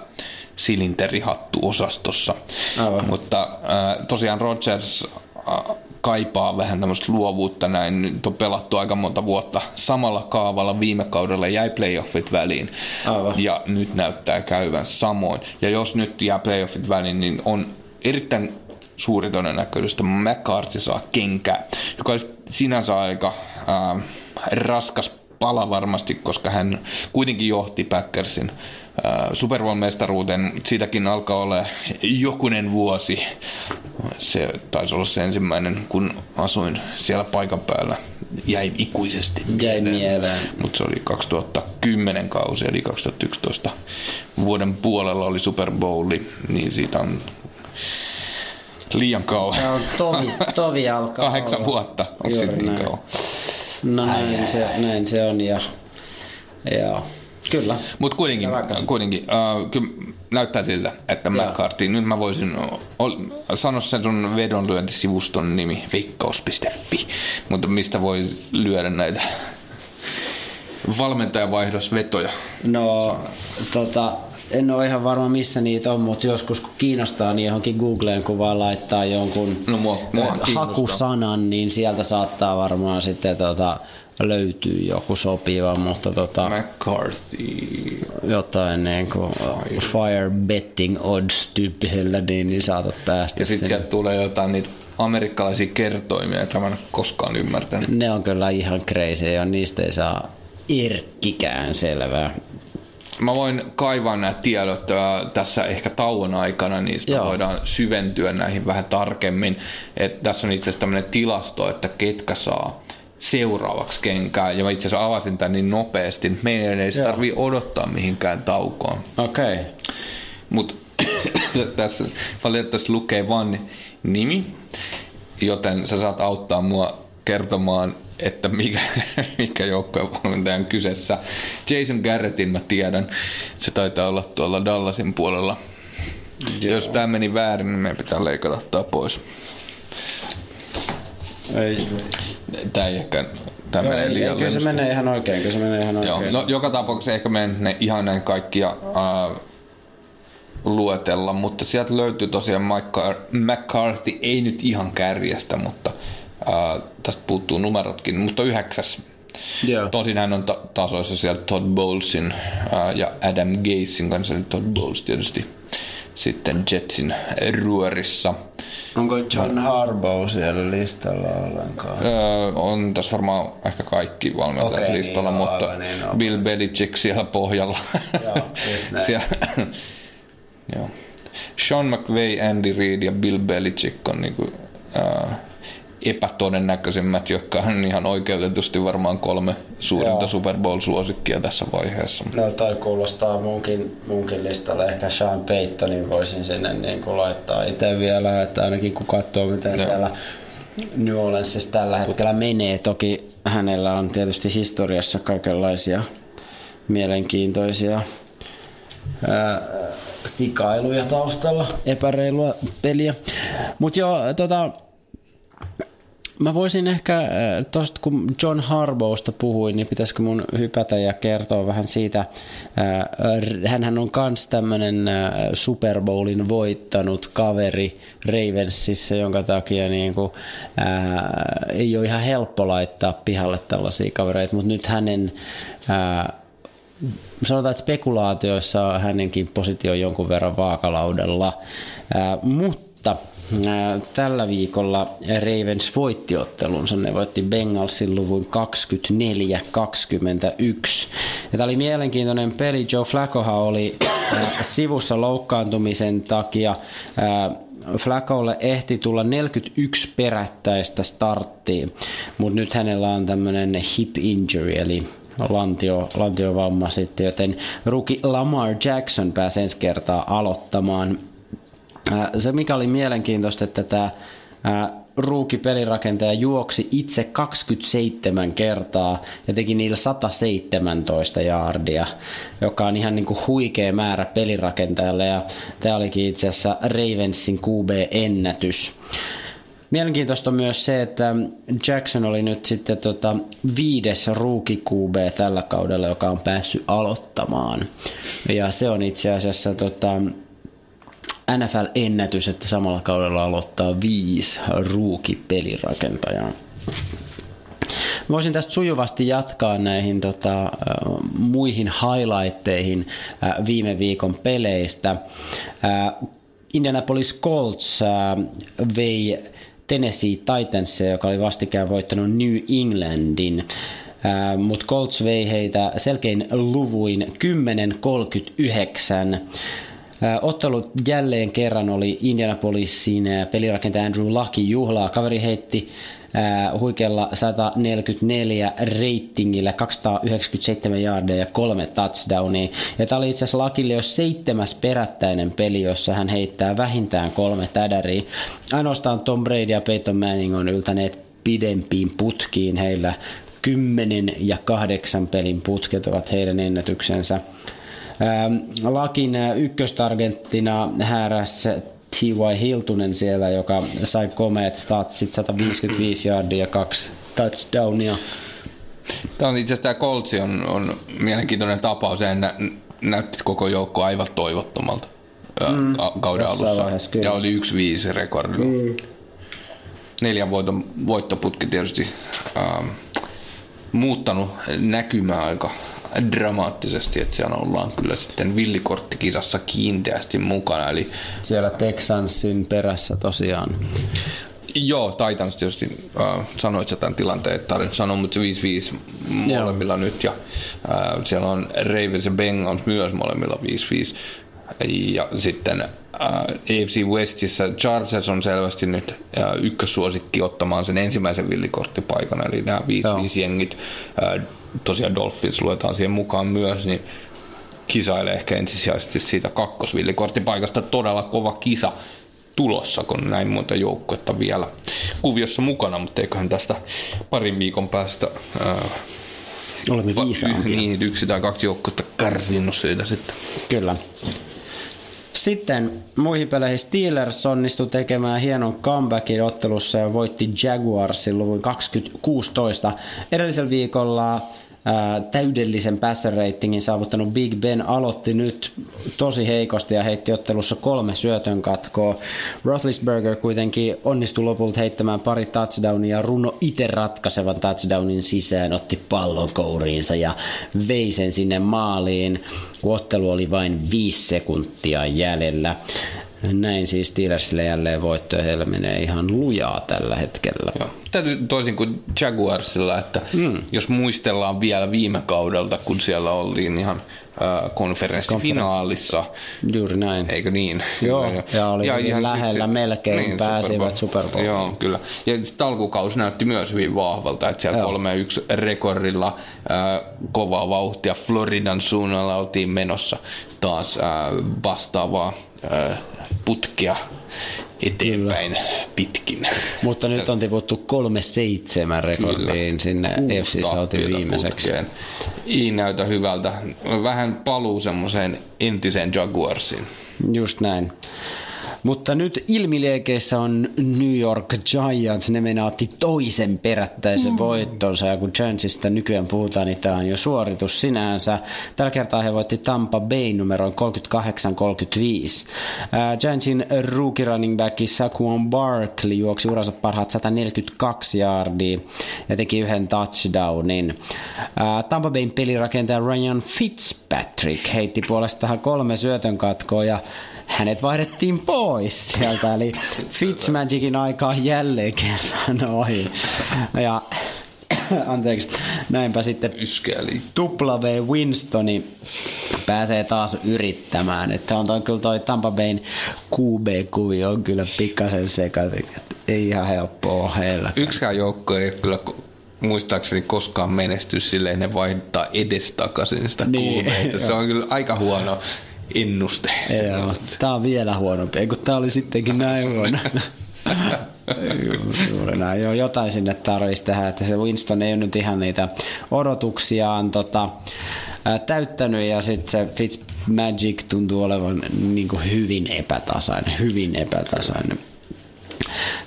silinterihattu-osastossa. Aivan. Mutta äh, tosiaan Rogers äh, kaipaa vähän tämmöistä luovuutta näin. Nyt on pelattu aika monta vuotta samalla kaavalla. Viime kaudella jäi playoffit väliin Aivan. ja nyt näyttää käyvän samoin. Ja jos nyt jää playoffit väliin, niin on erittäin suuri todennäköisyys, että McCarthy saa kenkää, joka olisi sinänsä aika äh, raskas pala varmasti, koska hän kuitenkin johti Packersin Super Bowl-mestaruuteen. Siitäkin alkaa olla jokunen vuosi. Se taisi olla se ensimmäinen, kun asuin siellä paikan päällä. Jäi ikuisesti Jäi mieleen. Mutta se oli 2010 kausi, eli 2011 vuoden puolella oli Super Bowli, niin siitä on liian kauan. Se on tovi, tovi alkaa Kahdeksan olla. vuotta, onko se niin kauan? No näin se, näin se on ja, ja Kyllä. Mutta kuitenkin, kuitenkin uh, kyllä näyttää siltä, että Joo. McCarthy, nyt mä voisin ol, sanoa sen sun vedonlyöntisivuston nimi, veikkaus.fi, mutta mistä voi lyödä näitä valmentajavaihdosvetoja? No, tota, en ole ihan varma missä niitä on, mutta joskus kun kiinnostaa, niin johonkin Googleen kun vaan laittaa jonkun no, mua, mua hakusanan, niin sieltä saattaa varmaan sitten tota, löytyy joku sopiva, mutta tota, McCarthy. jotain niin kuin fire. fire betting odds tyyppisellä, niin, niin saatat päästä Ja sitten sieltä tulee jotain niitä amerikkalaisia kertoimia, joita mä en koskaan ymmärtänyt. Ne on kyllä ihan crazy ja niistä ei saa irkkikään selvää. Mä voin kaivaa nämä tiedot tässä ehkä tauon aikana, niin me voidaan syventyä näihin vähän tarkemmin. Et tässä on itse asiassa tämmöinen tilasto, että ketkä saa seuraavaksi kenkää. Ja mä itse asiassa avasin tämän niin nopeasti, että meidän ei tarvii odottaa mihinkään taukoon. Okei. Okay. Mutta tässä valitettavasti lukee vain nimi, joten sä saat auttaa mua kertomaan, että mikä, mikä joukkuevalmentaja on kyseessä. Jason Garrettin mä tiedän, se taitaa olla tuolla Dallasin puolella. Joo. Jos tämä meni väärin, niin meidän pitää leikata tämä pois. Ei. Tämä ei ehkä, tämä menee liian Kyllä se menee ihan oikein, kyllä se menee ihan Joo, oikein. no, joka tapauksessa ehkä me en ne ihan näin kaikkia äh, luetella, mutta sieltä löytyy tosiaan Mike McCarthy, ei nyt ihan kärjestä, mutta äh, tästä puuttuu numerotkin, mutta yhdeksäs. Joo. Tosin hän on ta- tasoissa siellä Todd Bowlesin äh, ja Adam Gasin kanssa, eli Todd Bowles tietysti sitten Jetsin ruorissa. Onko John Harbaugh siellä listalla ollenkaan? Öö, on tässä varmaan ehkä kaikki valmentajat Okei, niin listalla, joo, mutta aivan niin, on. Bill Belichick siellä pohjalla. Joo, siellä, joo. Sean McVay, Andy Reid ja Bill Belichick on niinku, ää, epätodennäköisimmät, jotka on ihan oikeutetusti varmaan kolme suurinta Joo. Super Bowl-suosikkia tässä vaiheessa. No toi kuulostaa munkin, munkin listalle. Ehkä Sean Paytonin voisin sinne niin kuin laittaa itse vielä, että ainakin kun katsoo miten Joo. siellä New Orleansissa tällä hetkellä menee. Toki hänellä on tietysti historiassa kaikenlaisia mielenkiintoisia ää, sikailuja taustalla, epäreilua peliä. Mutta joo, tota, Mä voisin ehkä, äh, tosta kun John Harbaughsta puhuin, niin pitäisikö mun hypätä ja kertoa vähän siitä. Hän hän on kans tämmönen äh, Super Bowlin voittanut kaveri Ravensissa, jonka takia niin kuin, ää, ei ole ihan helppo laittaa pihalle tällaisia kavereita, mutta nyt hänen ää, sanotaan, että spekulaatioissa on hänenkin positio jonkun verran vaakalaudella, ää, mutta tällä viikolla Ravens voitti ottelunsa. Ne voitti Bengalsin luvun 24-21. Ja tämä oli mielenkiintoinen peli. Joe Flaccohan oli ää, sivussa loukkaantumisen takia. Ää, Flaccolle ehti tulla 41 perättäistä starttiin, mutta nyt hänellä on tämmöinen hip injury, eli lantio, lantiovamma sitten, joten ruki Lamar Jackson pääsi ensi kertaa aloittamaan. Se mikä oli mielenkiintoista, että tämä ruuki pelirakentaja juoksi itse 27 kertaa ja teki niillä 117 jaardia, joka on ihan niin kuin huikea määrä pelirakentajalle ja tämä olikin itse asiassa Ravensin QB-ennätys. Mielenkiintoista on myös se, että Jackson oli nyt sitten tota viides rookie QB tällä kaudella, joka on päässyt aloittamaan. Ja se on itse asiassa tota, NFL-ennätys, että samalla kaudella aloittaa viisi rookie-pelirakentajaa. Voisin tästä sujuvasti jatkaa näihin tota, muihin highlightteihin viime viikon peleistä. Indianapolis Colts vei Tennessee Titans, joka oli vastikään voittanut New Englandin. Mutta Colts vei heitä selkein luvuin 10-39. Ottelut jälleen kerran oli Indianapolisin pelirakentaja Andrew Lucky juhlaa. Kaveri heitti huikealla 144 reitingillä 297 yardia ja kolme touchdownia. Ja tämä oli itse asiassa Lakille jo seitsemäs perättäinen peli, jossa hän heittää vähintään kolme tädäriä. Ainoastaan Tom Brady ja Peyton Manning on yltäneet pidempiin putkiin. Heillä 10 ja 8 pelin putket ovat heidän ennätyksensä. Ähm, Lakin äh, ykköstargenttina häräs T.Y. Hiltunen siellä, joka sai komeet statsit 155 yardia ja kaksi touchdownia. Tämä on itse asiassa tämä Coltsi on, on mielenkiintoinen tapaus. Se nä, näytti koko joukko aivan toivottomalta mm, kauden alussa. Ja oli 1-5 rekordilla. Mm. Neljän voiton, voittoputki tietysti ähm, muuttanut näkymää aika dramaattisesti, että siellä ollaan kyllä sitten villikorttikisassa kiinteästi mukana. Eli Siellä Texansin perässä tosiaan. Joo, Titans tietysti äh, sanoit sä tämän tilanteen, että tarvitse sanoa, mutta se 5-5 molemmilla nyt ja äh, siellä on Ravens ja Bengals myös molemmilla 5-5 ja sitten äh, AFC Westissä Chargers on selvästi nyt äh, ykkössuosikki ottamaan sen ensimmäisen villikorttipaikan, eli nämä 5-5 jengit, äh, tosiaan Dolphins luetaan siihen mukaan myös, niin kisailee ehkä ensisijaisesti siitä kakkosvillikorttipaikasta. Todella kova kisa tulossa, kun näin monta joukkuetta vielä kuviossa mukana, mutta eiköhän tästä parin viikon päästä ää, Olemme va- viisaampia. niin, yksi tai kaksi joukkuetta kärsinyt siitä sitten. Kyllä. Sitten muihin peleihin Steelers onnistui tekemään hienon comebackin ottelussa ja voitti Jaguarsin luvun 2016. Edellisellä viikolla täydellisen passer ratingin saavuttanut Big Ben aloitti nyt tosi heikosti ja heitti ottelussa kolme syötön katkoa. Roethlisberger kuitenkin onnistui lopulta heittämään pari touchdownia ja runo itse ratkaisevan touchdownin sisään, otti pallon kouriinsa ja vei sen sinne maaliin, kun ottelu oli vain viisi sekuntia jäljellä. Näin siis Steelersille jälleen voitto ja heillä menee ihan lujaa tällä hetkellä. Joo. Täytyy toisin kuin Jaguarsilla, että mm. jos muistellaan vielä viime kaudelta, kun siellä oltiin ihan äh, konferenssifinaalissa, Juuri näin. eikö niin? Joo, Kyllä, ja oli hyvin lähellä, melkein pääsivät Super Bowliin. Joo, kyllä. Ja sitten alkukausi näytti myös hyvin vahvalta, että siellä Joo. 3-1 rekordilla äh, kovaa vauhtia Floridan suunnalla oltiin menossa taas äh, vastaavaa putkea eteenpäin kyllä. pitkin. Mutta nyt on tiputtu 3-7 rekordiin sinne FC Southin tappiota viimeiseksi. putkeen. Ei näytä hyvältä. Vähän paluu semmoiseen entiseen Jaguarsiin. Just näin. Mutta nyt ilmiliekeissä on New York Giants. Ne meinaatti toisen perättäisen mm. voittonsa. Ja kun Giantsista nykyään puhutaan, niin tämä on jo suoritus sinänsä. Tällä kertaa he voitti Tampa Bay numeroin 38-35. Äh, Giantsin rookie running back Saquon Barkley juoksi uransa parhaat 142 yardia ja teki yhden touchdownin. Äh, Tampa Bayn pelirakentaja Ryan Fitzpatrick heitti puolestaan kolme syötön katkoa ja hänet vaihdettiin pois sieltä, eli Fitzmagicin aikaa jälleen kerran ohi. Ja anteeksi, näinpä sitten Yskeä tupla V Winstoni pääsee taas yrittämään. Että on toi, kyllä toi Tampa Bayn QB-kuvio on kyllä pikkasen sekaisin. että Ei ihan helppoa heillä. Yksikään joukko ei kyllä muistaakseni koskaan menesty silleen, ne vaihtaa edestakaisin sitä Niin, niin, Se on kyllä aika huono ennuste. Joo, tää on vielä huonompi, kun tää oli sittenkin näin huono. Ju- Juuri näin. Joo, jotain sinne tarvitsisi tehdä, että se Winston ei ole nyt ihan niitä odotuksiaan tota, ää, täyttänyt ja sitten se Fitzmagic tuntuu olevan niin kuin hyvin epätasainen, hyvin epätasainen.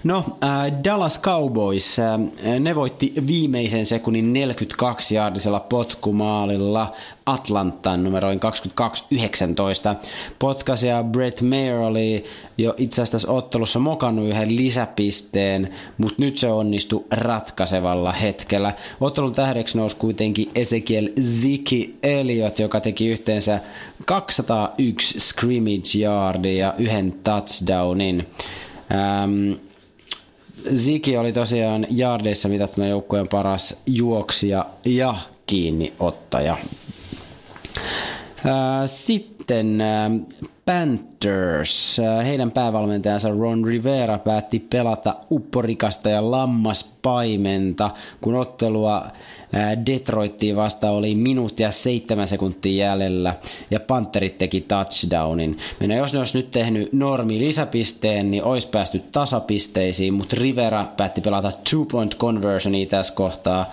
No, äh, Dallas Cowboys, äh, ne voitti viimeisen sekunnin 42 jaardisella potkumaalilla Atlantan numeroin 22-19. Potkas ja Brett Mayer oli jo itse asiassa tässä ottelussa mokannut yhden lisäpisteen, mutta nyt se onnistui ratkaisevalla hetkellä. Ottelun tähdeksi nousi kuitenkin Ezekiel Ziki Elliot, joka teki yhteensä 201 scrimmage yardia ja yhden touchdownin. Ähm, Ziki oli tosiaan jardeissa mitattuna joukkueen paras juoksija ja kiinniottaja. Sitten Panthers, heidän päävalmentajansa Ron Rivera päätti pelata upporikasta ja lammaspaimenta, kun ottelua Detroittiin vasta oli minuuttia seitsemän sekuntia jäljellä ja Panterit teki touchdownin. Minä jos ne olisi nyt tehnyt normi lisäpisteen, niin olisi päästy tasapisteisiin, mutta Rivera päätti pelata two point conversionia tässä kohtaa.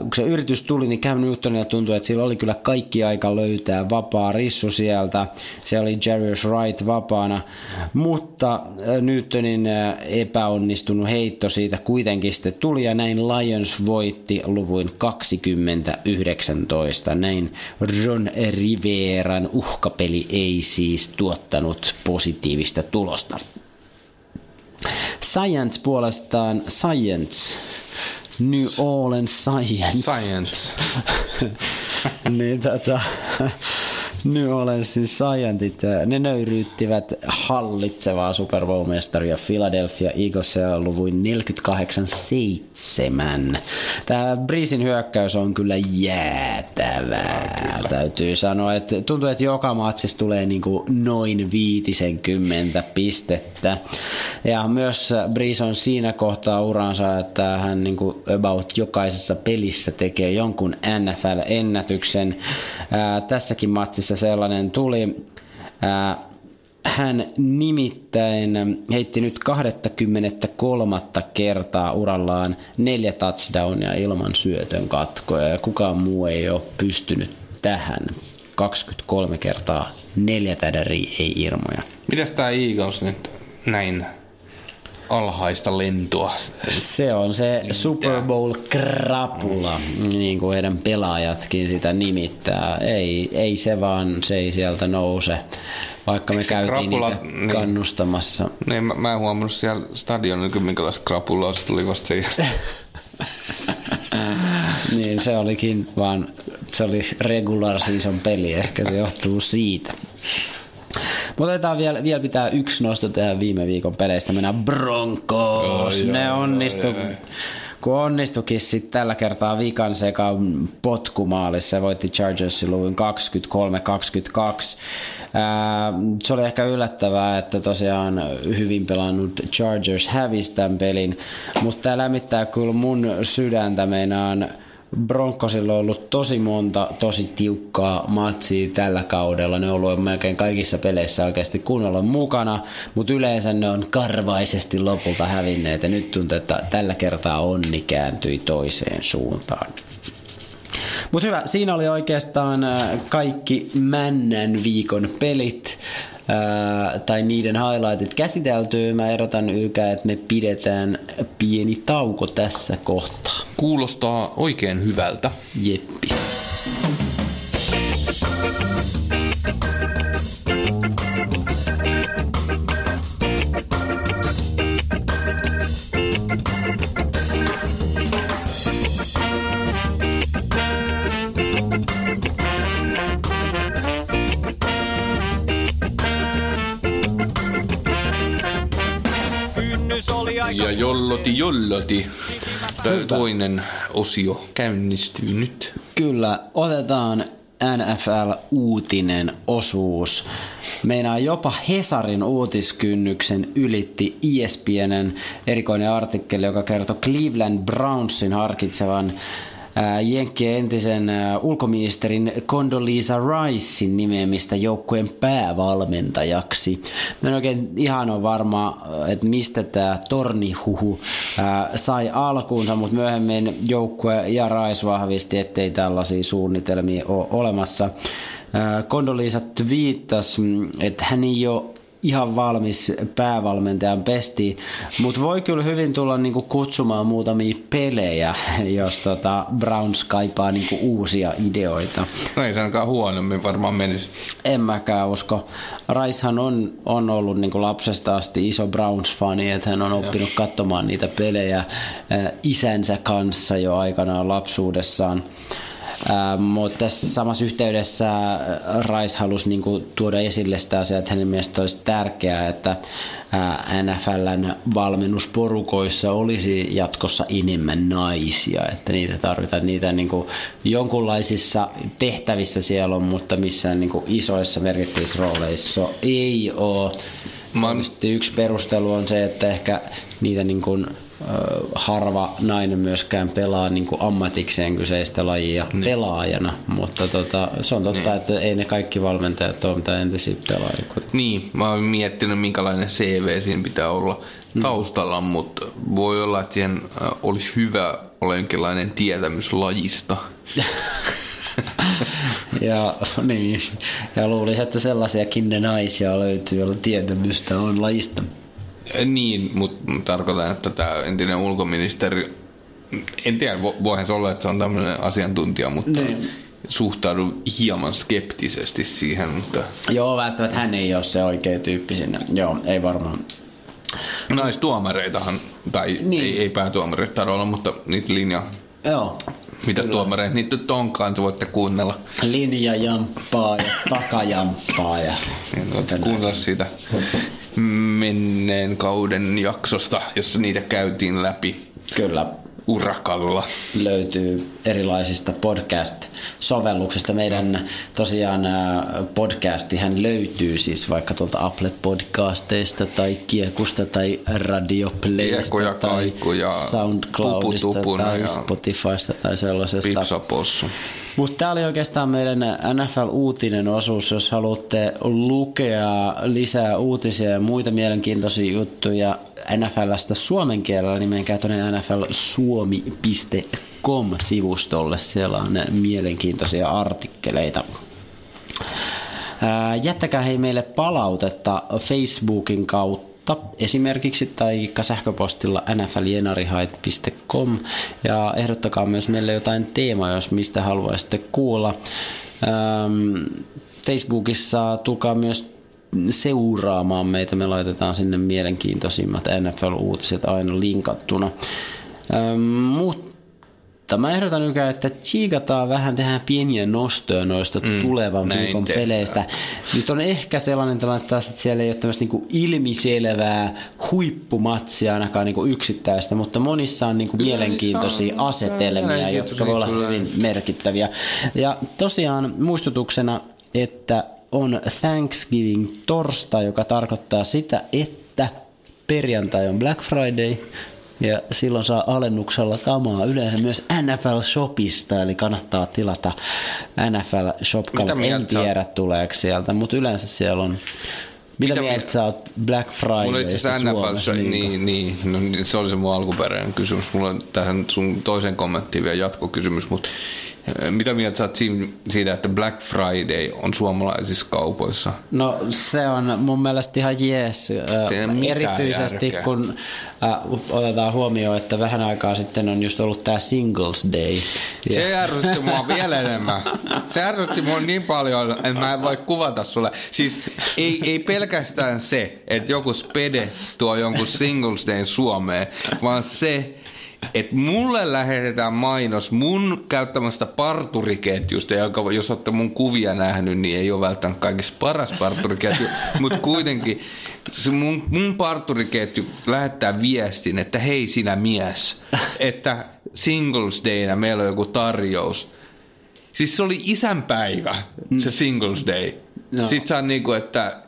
Kun se yritys tuli, niin Cam Newtonilla tuntui, että sillä oli kyllä kaikki aika löytää vapaa rissu sieltä. Se oli Jarius Wright vapaana, mutta Newtonin epäonnistunut heitto siitä kuitenkin sitten tuli ja näin Lions voitti luvuin 2019. Näin Ron Riveran uhkapeli ei siis tuottanut positiivista tulosta. Science puolestaan, Science, New Orleans Science. Science. niin tota, New Orleansin Scientit, äh, ne nöyryyttivät hallitsevaa Super Bowl-mestaria Philadelphia Eaglesia luvuin 48-7. Tämä Breesin hyökkäys on kyllä jäätävää, täytyy sanoa. Että tuntuu, että joka matsissa tulee niin kuin noin 50 pistettä. Ja myös Breeze on siinä kohtaa uransa, että hän niin kuin about jokaisessa pelissä tekee jonkun NFL-ennätyksen. Ää, tässäkin matsissa sellainen tuli. Hän nimittäin heitti nyt 23 kertaa urallaan neljä touchdownia ilman syötön katkoja ja kukaan muu ei ole pystynyt tähän. 23 kertaa neljä tädäriä, ei irmoja. Mitäs tää Eagles nyt näin alhaista lentoa sitten? Se on se Super Bowl krapula, niin kuin heidän pelaajatkin sitä nimittää. Ei, ei se vaan, se ei sieltä nouse, vaikka me Eikö käytiin krapula- niitä niin. kannustamassa. Niin, mä, mä en huomannut siellä stadionilla, minkälaista krapulaa se tuli vasta jälkeen. Niin se olikin vaan, se oli regular season peli, ehkä se johtuu siitä. Mutta otetaan vielä, vielä pitää yksi nosto tehdä viime viikon peleistä. Mennään Broncos. Ai, ne ai, onnistu, ai, ai. kun onnistukin sitten tällä kertaa vikan sekaan potkumaalissa. Se voitti Chargersin luvun 23-22. Ää, se oli ehkä yllättävää, että tosiaan hyvin pelannut Chargers hävisi tämän pelin, mutta tämä lämmittää kyllä mun sydäntä meinaan Broncosilla on ollut tosi monta tosi tiukkaa matsia tällä kaudella. Ne on ollut melkein kaikissa peleissä oikeasti kunnolla mukana, mutta yleensä ne on karvaisesti lopulta hävinneet ja nyt tuntuu, että tällä kertaa onni kääntyi toiseen suuntaan. Mutta hyvä, siinä oli oikeastaan äh, kaikki männän viikon pelit ää, tai niiden highlightit käsitelty. Mä erotan ykää, että me pidetään pieni tauko tässä kohtaa. Kuulostaa oikein hyvältä. Jeppi. Jolloti jolloti. Toinen osio käynnistyy nyt. Kyllä, otetaan NFL-uutinen osuus. Meinaa jopa Hesarin uutiskynnyksen ylitti ESPNn erikoinen artikkeli, joka kertoi Cleveland Brownsin harkitsevan Jenkkien entisen ää, ulkoministerin Condoleezza Ricein nimeämistä joukkueen päävalmentajaksi. Mä en oikein ihan ole varma, että mistä tämä tornihuhu sai alkuunsa, mutta myöhemmin joukkue ja Rice vahvisti, ettei tällaisia suunnitelmia ole olemassa. Condoleezza twiittasi, mm, että hän ei ole ihan valmis päävalmentajan pestiin, mutta voi kyllä hyvin tulla niinku kutsumaan muutamia pelejä, jos tota Browns kaipaa niinku uusia ideoita. No ei se ainakaan huonommin varmaan menisi. En mäkään usko. Raishan on, on ollut niinku lapsesta asti iso Browns-fani, että hän on oppinut katsomaan niitä pelejä isänsä kanssa jo aikanaan lapsuudessaan. Äh, mutta tässä samassa yhteydessä Rice halusi niinku tuoda esille sitä asiaa, että hänen mielestä olisi tärkeää, että äh, NFLn valmennusporukoissa olisi jatkossa enemmän naisia, että niitä tarvitaan, niitä niinku jonkunlaisissa tehtävissä siellä on, mutta missään niinku isoissa merkittävissä rooleissa ei ole. Mä- yksi perustelu on se, että ehkä niitä niin kuin, harva nainen myöskään pelaa niin kuin ammatikseen kyseistä lajia niin. pelaajana, mutta tota, se on totta, niin. että ei ne kaikki valmentajat ole mitään entisiä pelaajia. Niin, mä oon miettinyt minkälainen CV siinä pitää olla taustalla, mutta voi olla, että siihen olisi hyvä olla jonkinlainen tietämys lajista. Ja, niin, ja luulisin, että sellaisiakin ne naisia löytyy, joilla tietämystä on lajista. Äh, Niin, mutta tarkoitan, että tämä entinen ulkoministeri, en tiedä, vo- voihan se olla, että se on tämmöinen asiantuntija, mutta Niin. suhtaudun hieman skeptisesti siihen, mutta Joo, välttämättä hän ei ole se oikea tyyppi sinne. Joo, ei varmaan. naistuomareitahan, tai Niin. ei, ei päätuomareita olla, mutta niitä linja Joo, mitä tuomareita niitä nyt onkaan, te voitte kuunnella. Linjajamppaa ja takajamppaa. Ja Niin voitte kuunnella siitä menneen kauden jaksosta, jossa niitä käytiin läpi. Kyllä urakalla. löytyy erilaisista podcast-sovelluksista. Meidän tosiaan podcastihän löytyy siis vaikka tuolta Apple Podcasteista tai Kiekusta tai Radioplaysta tai Soundcloudista tai ja Spotifysta tai sellaisesta. Pipsapossu. Mutta tämä oli oikeastaan meidän NFL-uutinen osuus. Jos haluatte lukea lisää uutisia ja muita mielenkiintoisia juttuja NFLstä suomen kielellä, niin menkää tuonne nflsuomi.com-sivustolle. Siellä on mielenkiintoisia artikkeleita. Ää, Jättäkää hei meille palautetta Facebookin kautta esimerkiksi tai sähköpostilla nfljenarihait.com ja ehdottakaa myös meille jotain teemaa, jos mistä haluaisitte kuulla. Facebookissa tulkaa myös seuraamaan meitä. Me laitetaan sinne mielenkiintoisimmat NFL-uutiset aina linkattuna. Ähm, mutta mutta mä ehdotan nyt, että chiikataan vähän, tehdään pieniä nostoja noista mm, tulevan viikon tehdään. peleistä. Nyt on ehkä sellainen tilanne taas, että siellä ei ole tämmöistä niinku ilmiselvää huippumatsia ainakaan niinku yksittäistä, mutta monissa on niinku mielenkiintoisia on asetelmia, jotka voi olla hyvin merkittäviä. Ja tosiaan muistutuksena, että on Thanksgiving torstai, joka tarkoittaa sitä, että perjantai on Black Friday, ja silloin saa alennuksella kamaa yleensä myös NFL Shopista, eli kannattaa tilata NFL Shop. En oot? tiedä tuleeko sieltä, mutta yleensä siellä on. Mitä, Mitä mieltä sä oot Black Mulla itse asiassa NFL, Suomessa? niin, niin, no, niin, se oli se mun alkuperäinen kysymys. Mulla on tähän sun toisen kommenttiin vielä jatkokysymys, mutta mitä mieltä sä siitä, että Black Friday on suomalaisissa kaupoissa? No se on mun mielestä ihan jees, erityisesti järkeä. kun äh, otetaan huomioon, että vähän aikaa sitten on just ollut tämä Singles Day. Se ärsytti mua vielä enemmän. Se ärsytti mua niin paljon, että mä en voi kuvata sulle. Siis ei, ei pelkästään se, että joku spede tuo jonkun Singles Dayn Suomeen, vaan se, että mulle lähetetään mainos mun käyttämästä parturiketjusta, joka jos olette mun kuvia nähnyt, niin ei ole välttämättä kaikista paras parturiketju, mutta kuitenkin se mun, mun parturiketju lähettää viestin, että hei sinä mies, että Singles Dayna meillä on joku tarjous. Siis se oli isänpäivä, se Singles Day. No. Sitten sä oot niinku, että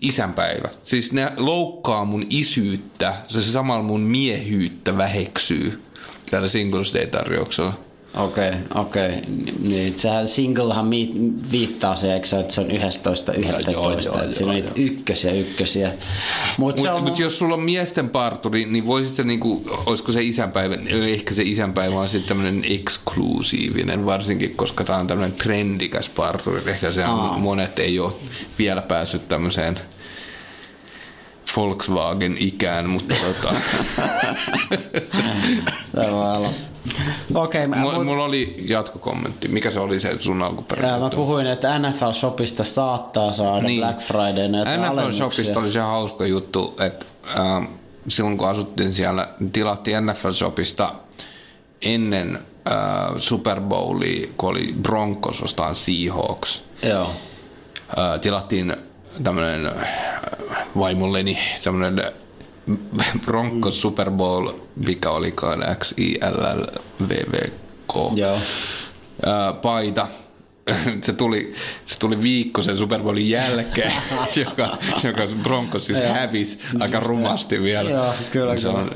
isänpäivä. Siis ne loukkaa mun isyyttä, se samalla mun miehyyttä väheksyy tällä Singles Day-tarjouksella. Okei, okei. Niin, sehän singlehan viittaa se, eikö se, että se on 11, 11, joo, joo, että siinä joo, on niitä ykkösiä, ykkösiä. Mutta Mutta on... mut jos sulla on miesten parturi, niin voisit se niinku, olisiko se isänpäivä, ehkä se isänpäivä on sitten tämmöinen eksklusiivinen, varsinkin koska tämä on tämmöinen trendikäs parturi. Ehkä se on, monet ei ole vielä päässyt tämmöiseen Volkswagen-ikään, mutta tota, voi olla. Okei, mä, mulla, mut- mulla oli jatkokommentti. Mikä se oli se sun alkuperäinen? Mä puhuin, että NFL Shopista saattaa saada niin. Black Friday NFL alennuksia. Shopista oli se hauska juttu, että äh, silloin kun asuttiin siellä, niin tilattiin NFL Shopista ennen äh, Super Bowlia, kun oli Broncos vastaan Seahawks. Joo. Äh, tilattiin tämmönen äh, vaimolleni tämmönen Broncos Super Bowl, mikä olikaan XILLVVK Joo. ää, paita. Se tuli, se tuli viikko sen Super Bowlin jälkeen, joka, joka Broncos siis hävisi aika rumasti vielä. Joo, kyllä, se on,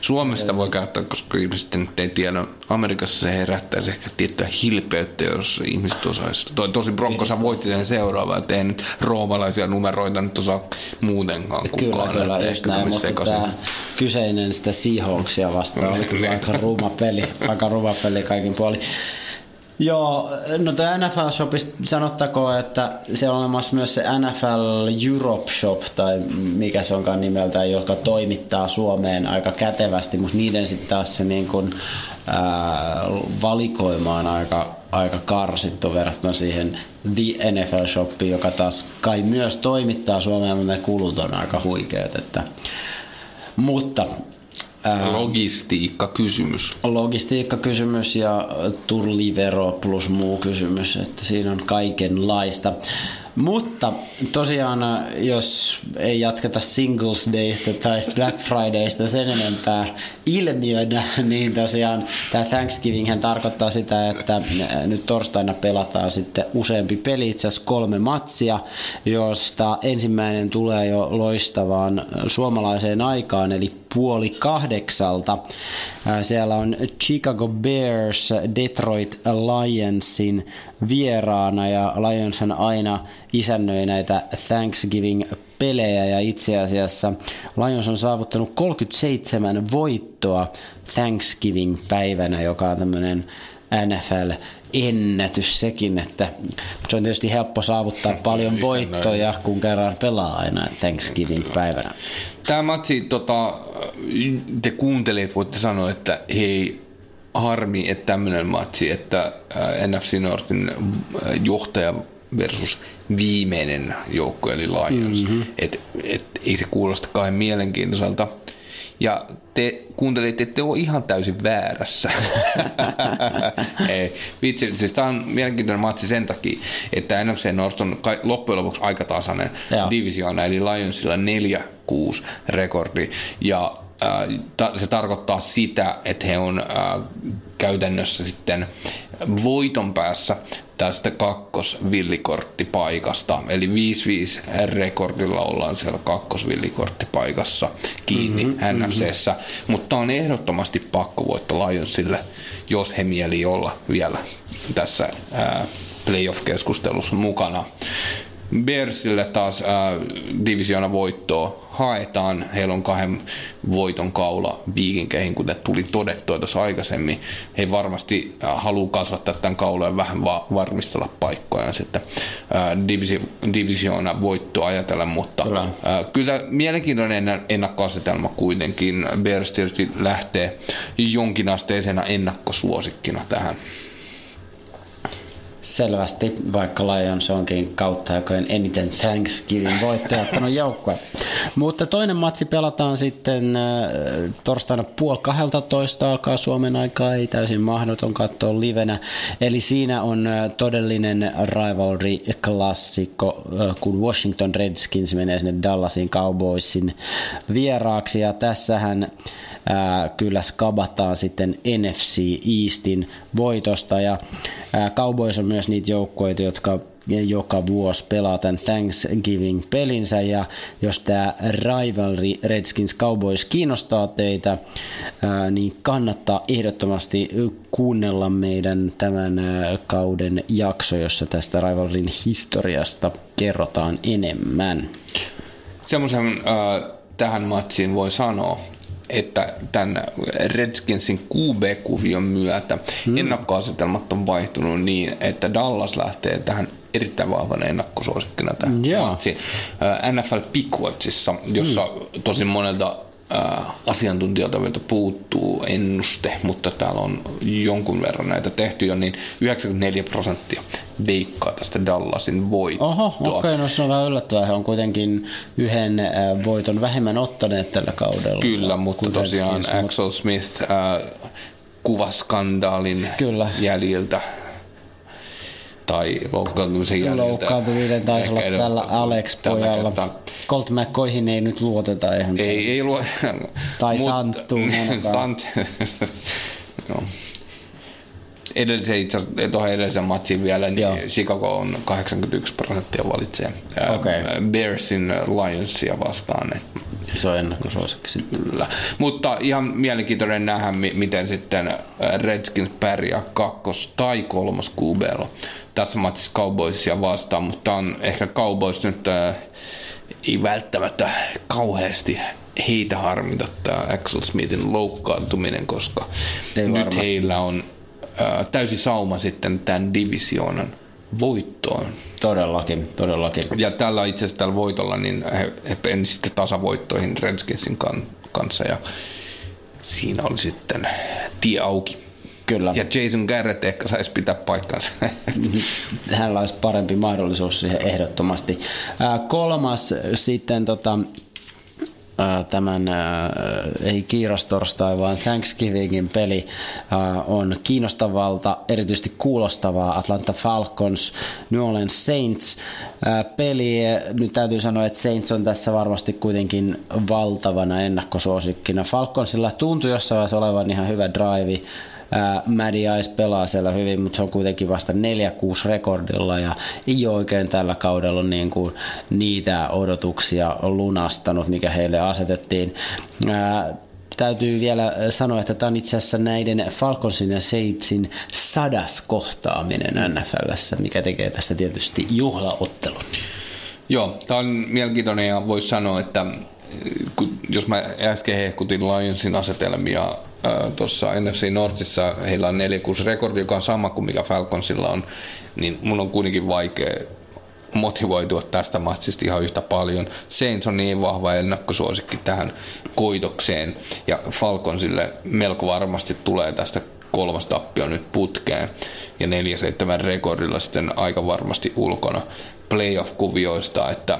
Suomesta voi käyttää, koska ihmiset nyt ei tiedä. Amerikassa se herättäisi ehkä tiettyä hilpeyttä, jos ihmiset osaisi. Toi, tosi Broncos voitti sen seuraava, että ei nyt roomalaisia numeroita nyt osaa muutenkaan Kyllä, kukaan. kyllä, just ehkä näin, mutta tämä kyseinen sitä Seahawksia vastaan oli kyllä Niin. aika ruma peli, aika ruma peli kaikin puolin. Joo, no tämä NFL Shopista sanottakoon, että siellä on olemassa myös se NFL Europe Shop, tai mikä se onkaan nimeltään, joka toimittaa Suomeen aika kätevästi, mutta niiden sitten taas se niin kun, ää, valikoima on aika, aika karsittu verrattuna siihen The NFL Shopiin, joka taas kai myös toimittaa Suomeen, mutta ne kulut on aika huikeat. Että. Mutta Logistiikka-kysymys. logistiikkakysymys ja tullivero plus muu kysymys, että siinä on kaikenlaista. Mutta tosiaan, jos ei jatketa Singles Daysta tai Black Fridaysta sen enempää ilmiönä, niin tosiaan tämä Thanksgiving tarkoittaa sitä, että nyt torstaina pelataan sitten useampi peli, itse asiassa kolme matsia, josta ensimmäinen tulee jo loistavaan suomalaiseen aikaan, eli puoli kahdeksalta. Siellä on Chicago Bears Detroit Lionsin vieraana ja Lionshan aina isännöi näitä Thanksgiving-pelejä ja itse asiassa Lions on saavuttanut 37 voittoa Thanksgiving-päivänä, joka on tämmöinen NFL ennätys sekin, että se on tietysti helppo saavuttaa paljon voittoja, kun kerran pelaa aina Thanksgiving-päivänä. Tämä matsi, tota, te kuuntelijat voitte sanoa, että hei, harmi, että tämmöinen matsi, että NFC Northin johtaja versus viimeinen joukko, eli Lions. Mm-hmm. Et, et, ei se kuulosta kai mielenkiintoiselta. Ja te kuuntelitte, että te ole ihan täysin väärässä. Ei, vitsi, siis tämä on mielenkiintoinen matsi sen takia, että NFC North on loppujen lopuksi aika tasainen divisioona, eli Lionsilla 4-6 rekordi. Ja se tarkoittaa sitä, että he on käytännössä sitten voiton päässä tästä kakkosvillikorttipaikasta. Eli 5-5 rekordilla ollaan siellä kakkosvillikorttipaikassa kiinni mm-hmm, NFCssä. Mm-hmm. Mutta on ehdottomasti pakkovoitto Lionsille, jos he mieli olla vielä tässä ää, playoff-keskustelussa mukana. Bearsille taas äh, divisiona voittoa haetaan. Heillä on kahden voiton kaula viikinkeihin, kuten tuli todettua tuossa aikaisemmin. He varmasti äh, haluaa kasvattaa tämän kaulan ja vähän va- varmistella paikkoja sitten äh, divisi- divisiona voittoa ajatellen, mutta kyllä, äh, kyllä mielenkiintoinen ennakkoasetelma kuitenkin. Bears lähtee jonkinasteisena ennakkosuosikkina tähän selvästi, vaikka Lions onkin kautta aikojen eniten Thanksgiving voittaja ottanut joukkue. Mutta toinen matsi pelataan sitten äh, torstaina puoli 12 alkaa Suomen aikaa, ei täysin mahdoton katsoa livenä. Eli siinä on äh, todellinen rivalry-klassikko, äh, kun Washington Redskins menee sinne Dallasin Cowboysin vieraaksi. Ja tässähän ää, kyllä skabataan sitten NFC Eastin voitosta ja ää, Cowboys on myös niitä joukkoja, jotka joka vuosi pelaa tämän Thanksgiving-pelinsä ja jos tämä rivalry Redskins Cowboys kiinnostaa teitä, niin kannattaa ehdottomasti kuunnella meidän tämän kauden jakso, jossa tästä rivalryn historiasta kerrotaan enemmän. Semmoisen äh, tähän matsiin voi sanoa, että tämän Redskinsin QB-kuvion myötä hmm. ennakkoasetelmat on vaihtunut niin, että Dallas lähtee tähän erittäin vahvana ennakkosuosikkina tähän yeah. matsiin. NFL Pickwatchissa, jossa hmm. tosi monelta asiantuntijoilta vielä puuttuu ennuste, mutta täällä on jonkun verran näitä tehty jo, niin 94 prosenttia veikkaa tästä Dallasin voittoa. Oho, okei, okay, no se on vähän yllättävää. He on kuitenkin yhden voiton vähemmän ottaneet tällä kaudella. Kyllä, mutta tosiaan Axel Smith äh, kuvaskandaalin Kyllä. jäljiltä tai loukkaantumisen jäljiltä. Loukkaantuminen taisi olla tällä Alex-pojalla. Colt McCoyhin ei nyt luoteta. Eihän ei, ei luo. Tai Santtuun. Sant... no. Edellisen, itse tuohon edellisen matsiin vielä, niin Joo. Chicago on 81 prosenttia valitsee okay. Bearsin Lionsia vastaan. Se on ennakkosuosikki. Kyllä. Mutta ihan mielenkiintoinen nähdä, miten sitten Redskins pärjää kakkos- tai kolmas QBlla tässä matsissa Cowboysia vastaan, mutta on ehkä Cowboys nyt äh, ei välttämättä kauheasti heitä harmita tämä Axel Smithin loukkaantuminen, koska ei nyt varmasti. heillä on äh, täysi sauma sitten tämän divisioonan voittoon. Todellakin, todellakin. Ja tällä itse asiassa tällä voitolla niin he, he peni sitten tasavoittoihin Redskinsin kan, kanssa ja siinä oli sitten tie auki. Kyllä. Ja Jason Garrett ehkä saisi pitää paikkansa. Hänellä olisi parempi mahdollisuus siihen ehdottomasti. Ää, kolmas sitten tota, äh, tämän, äh, ei kiirastorstai, vaan Thanksgivingin peli äh, on kiinnostavalta, erityisesti kuulostavaa Atlanta Falcons, New Orleans Saints äh, peli. Nyt täytyy sanoa, että Saints on tässä varmasti kuitenkin valtavana ennakkosuosikkina. Falconsilla tuntui jossain vaiheessa olevan ihan hyvä drive, Maddie Ice pelaa siellä hyvin, mutta se on kuitenkin vasta 4-6 rekordilla ja ei ole oikein tällä kaudella niin kuin niitä odotuksia lunastanut, mikä heille asetettiin. Ää, täytyy vielä sanoa, että tämä on itse asiassa näiden Falconsin ja Saintsin sadas kohtaaminen NFLssä, mikä tekee tästä tietysti juhlaottelun. Joo, tämä on mielenkiintoinen ja voisi sanoa, että jos mä äsken hehkutin Lionsin asetelmia tuossa NFC Northissa heillä on 4-6 rekordi, joka on sama kuin mikä Falconsilla on, niin mun on kuitenkin vaikea motivoitua tästä matsista ihan yhtä paljon. Saints on niin vahva ennakkosuosikki tähän koitokseen ja Falconsille melko varmasti tulee tästä kolmas tappio nyt putkeen ja 4-7 rekordilla sitten aika varmasti ulkona playoff-kuvioista, että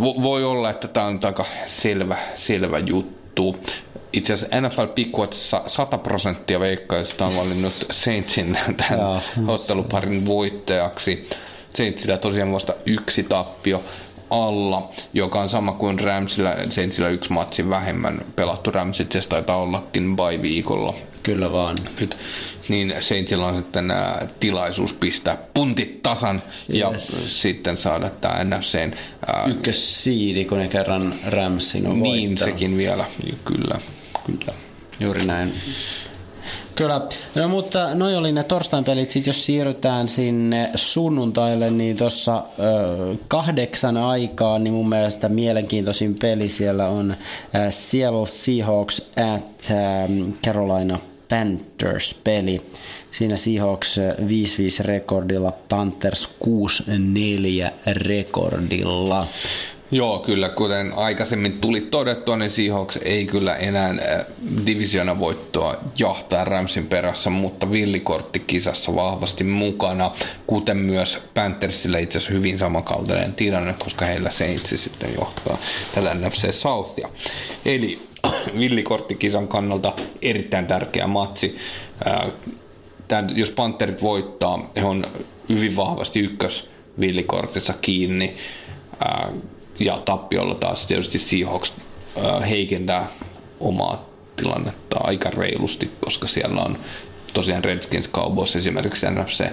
voi olla, että tämä on aika selvä, selvä juttu itse asiassa NFL Pikkuatissa 100 prosenttia veikkaista on valinnut Saintsin tämän Jaa, otteluparin voittajaksi. Saintsillä tosiaan vasta yksi tappio alla, joka on sama kuin Ramsillä, Saintsillä yksi matsi vähemmän pelattu Ramsit, se taitaa ollakin by viikolla. Kyllä vaan. Nyt, niin Saintsilla on sitten ää, tilaisuus pistää puntit tasan yes. ja sitten saada tämä NFCn... Ykkössiidi, kun ne kerran Ramsin on Niin voittanut. sekin vielä, kyllä. Kyllä. Juuri näin. Kyllä, no, mutta noi oli ne torstain pelit. Sitten jos siirrytään sinne sunnuntaille, niin tuossa kahdeksan aikaa, niin mun mielestä mielenkiintoisin peli siellä on Seattle Seahawks at Carolina Panthers peli. Siinä Seahawks 5-5 rekordilla, Panthers 6-4 rekordilla. Joo, kyllä. Kuten aikaisemmin tuli todettua, niin Seahawks ei kyllä enää äh, divisiona voittoa jahtaa Ramsin perässä, mutta villikorttikisassa vahvasti mukana, kuten myös Panthersille itse asiassa hyvin samankaltainen tilanne, koska heillä Saints sitten johtaa tätä NFC Southia. Eli villikorttikisan kannalta erittäin tärkeä matsi. Äh, Tän, jos Pantherit voittaa, he on hyvin vahvasti ykkös villikortissa kiinni äh, ja tappiolla taas tietysti Seahawks heikentää omaa tilannetta aika reilusti, koska siellä on tosiaan Redskins Cowboys esimerkiksi NFC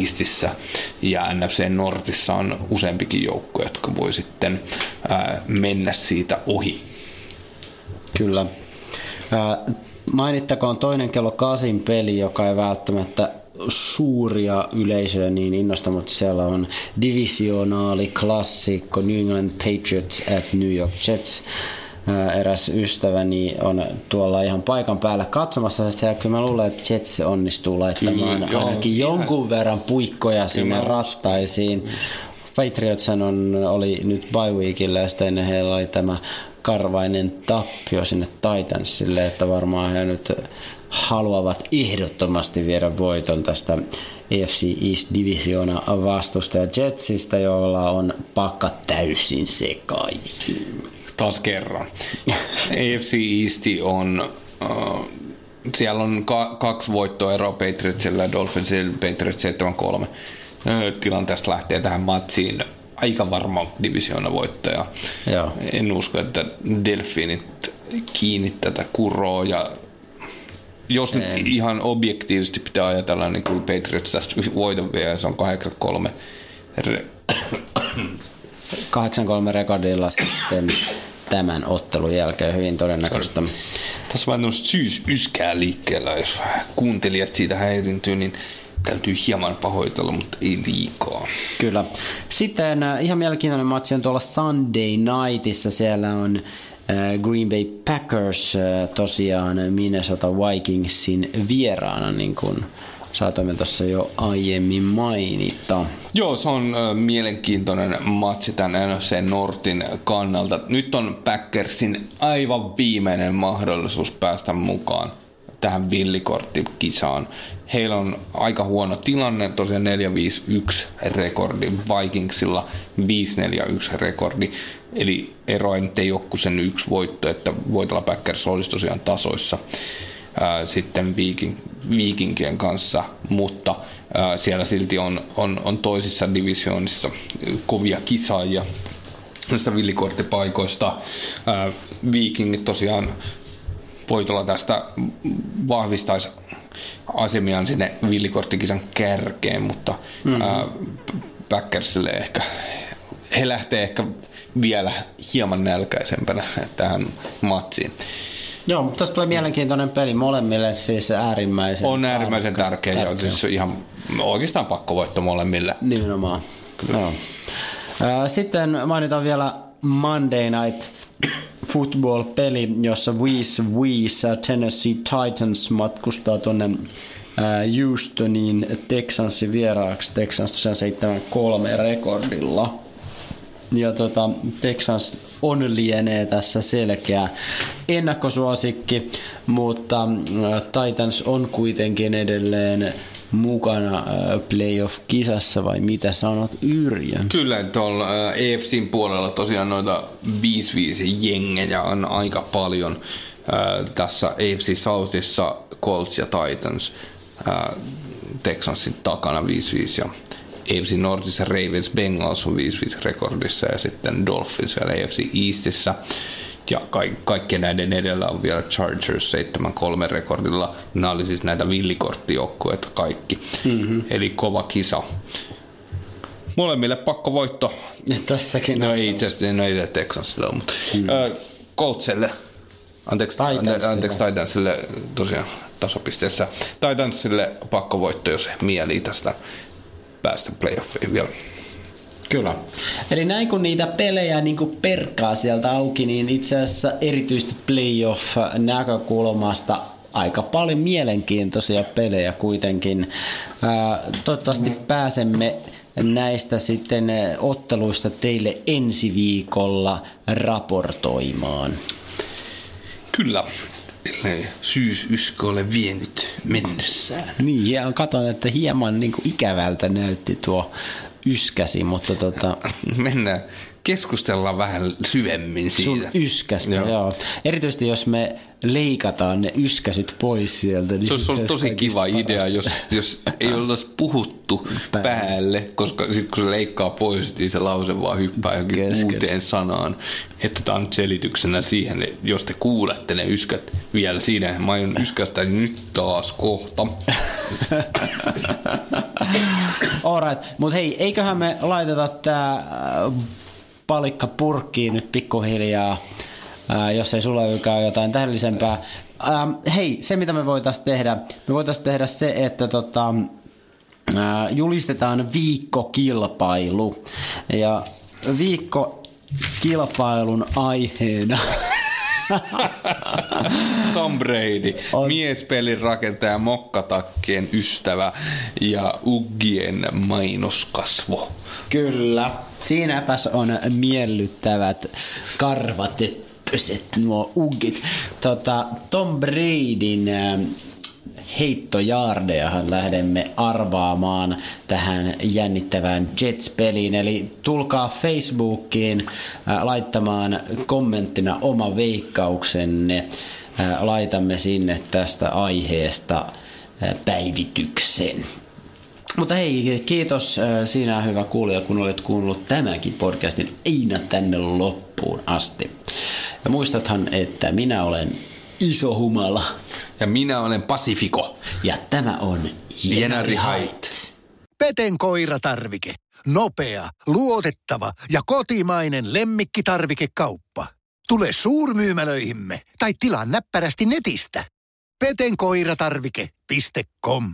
Eastissä ja NFC Northissa on useampikin joukko, jotka voi sitten mennä siitä ohi. Kyllä. mainittakoon toinen kello kasin peli, joka ei välttämättä suuria yleisöjä niin innosta, mutta siellä on divisionaali klassikko New England Patriots at New York Jets. Eräs ystäväni on tuolla ihan paikan päällä katsomassa sitä ja kyllä mä luulen, että Jets onnistuu laittamaan kyllä, ainakin joo, jonkun ihan. verran puikkoja sinne kyllä. rattaisiin. Patriots on, oli nyt bye weekillä ja sitten heillä oli tämä karvainen tappio sinne Titansille, että varmaan he nyt haluavat ehdottomasti viedä voiton tästä AFC East Divisiona vastusta ja Jetsistä, jolla on pakka täysin sekaisin. Taas kerran. AFC East on uh, siellä on ka- kaksi voittoeroa Patriotsilla ja Dolphinsilla, Patriots 7-3. Tilanteesta lähtee tähän matsiin aika varma divisioona voittaja. Joo. En usko, että Delfinit kiinni tätä kuroa ja jos nyt en. ihan objektiivisesti pitää ajatella, niin kyllä Patriots tästä voiton vie, se on 8-3. 8-3 rekordilla sitten tämän ottelun jälkeen hyvin todennäköistä. Tässä on vähän syys yskää liikkeellä, jos kuuntelijat siitä häirintyy, niin täytyy hieman pahoitella, mutta ei liikaa. Kyllä. Sitten äh, ihan mielenkiintoinen matsi on tuolla Sunday Nightissa. Siellä on Green Bay Packers äh, tosiaan Minnesota Vikingsin vieraana, niin kuin saatoimme tuossa jo aiemmin mainita. Joo, se on äh, mielenkiintoinen matsi tämän NFC Nortin kannalta. Nyt on Packersin aivan viimeinen mahdollisuus päästä mukaan tähän villikorttikisaan. Heillä on aika huono tilanne, tosiaan 4-5-1 rekordi, Vikingsilla 5-4-1 rekordi, eli eroa nyt ei ole kuin sen yksi voitto, että voitolla Packers olisi tosiaan tasoissa ää, sitten Viking, Vikingien kanssa, mutta ää, siellä silti on, on, on toisissa divisioonissa kovia kisaajia näistä villikorttipaikoista. Ää, Vikingit tosiaan voitolla tästä vahvistaisi asemiaan sinne villikorttikisan kärkeen, mutta mm-hmm. ää, Packersille ehkä, he lähtee ehkä vielä hieman nälkäisempänä tähän matsiin. Joo, mutta tästä tulee mielenkiintoinen peli molemmille siis äärimmäisen On äärimmäisen tärkeä, tärkeä. ja siis ihan oikeastaan pakkovoitto molemmille. Nimenomaan. Joo. Sitten mainitaan vielä Monday Night Football-peli, jossa Wees Wees Tennessee Titans matkustaa tuonne Houstoniin Texansin vieraaksi. Texans tosiaan 7-3 rekordilla. Ja tota, Texans on lienee tässä selkeä ennakkosuosikki, mutta Titans on kuitenkin edelleen mukana playoff-kisassa vai mitä sanot Yrjö? Kyllä, tuolla EFCin puolella tosiaan noita 5-5 jengejä on aika paljon. Tässä AFC Southissa Colts ja Titans Texansin takana 5-5 ja AFC Nordissa Ravens Bengals on 5-5 rekordissa ja sitten Dolphins vielä AFC Eastissä. Ja ka- kaikkien näiden edellä on vielä Chargers 7-3 rekordilla. Nämä oli siis näitä villikorttijoukkueita kaikki. Mm-hmm. Eli kova kisa. Molemmille pakko voitto. Ja tässäkin. No ei itse asiassa, no ei Texansille ole, mutta mm. äh, Coltselle, anteeksi, Titansille. anteeksi Titansille tosiaan tasopisteessä. Titansille pakko voitto, jos mieli tästä päästä playoffiin vielä. Kyllä. Eli näin kun niitä pelejä niin kuin perkaa sieltä auki, niin itse asiassa erityisesti playoff-näkökulmasta aika paljon mielenkiintoisia pelejä kuitenkin. toivottavasti pääsemme näistä sitten otteluista teille ensi viikolla raportoimaan. Kyllä, ellei syysyskö ole vienyt mennessään. Niin, ja katon, että hieman niin kuin ikävältä näytti tuo yskäsi, mutta tota... Mennään, keskustellaan vähän syvemmin siitä. Sun yskästä, joo. joo. Erityisesti jos me leikataan ne yskäsyt pois sieltä. Niin se olisi ollut tosi kiva idea, jos, jos ei olisi puhuttu päälle, päälle koska sitten kun se leikkaa pois, niin se lause vaan hyppää johonkin Kesken. uuteen sanaan. Että tämä on nyt selityksenä siihen, että jos te kuulette ne yskät vielä siinä, mä aion yskästä nyt taas kohta. Alright, mutta hei, eiköhän me laiteta tämä äh, palikka purkkiin nyt pikkuhiljaa ää, jos ei sulla ole jotain tähdellisempää. Ää, hei, se mitä me voitaisiin tehdä, me voitaisiin tehdä se, että tota, ää, julistetaan viikkokilpailu. Ja viikkokilpailun aiheena Tom Brady, on... miespelin rakentaja, mokkatakkien ystävä ja Uggien mainoskasvo. Kyllä, siinäpäs on miellyttävät karvat nuo uggit. Tota, Tom Bradyn heittojaardejahan lähdemme arvaamaan tähän jännittävään Jets-peliin. Eli tulkaa Facebookiin laittamaan kommenttina oma veikkauksenne. Laitamme sinne tästä aiheesta päivityksen. Mutta hei, kiitos sinä hyvä kuulija, kun olet kuunnellut tämänkin podcastin aina tänne loppuun asti. Ja muistathan, että minä olen iso humala. Ja minä olen Pasifiko. Ja tämä on Jenari Hait. Peten koiratarvike. Nopea, luotettava ja kotimainen lemmikkitarvikekauppa. Tule suurmyymälöihimme tai tilaa näppärästi netistä. petenkoiratarvike.com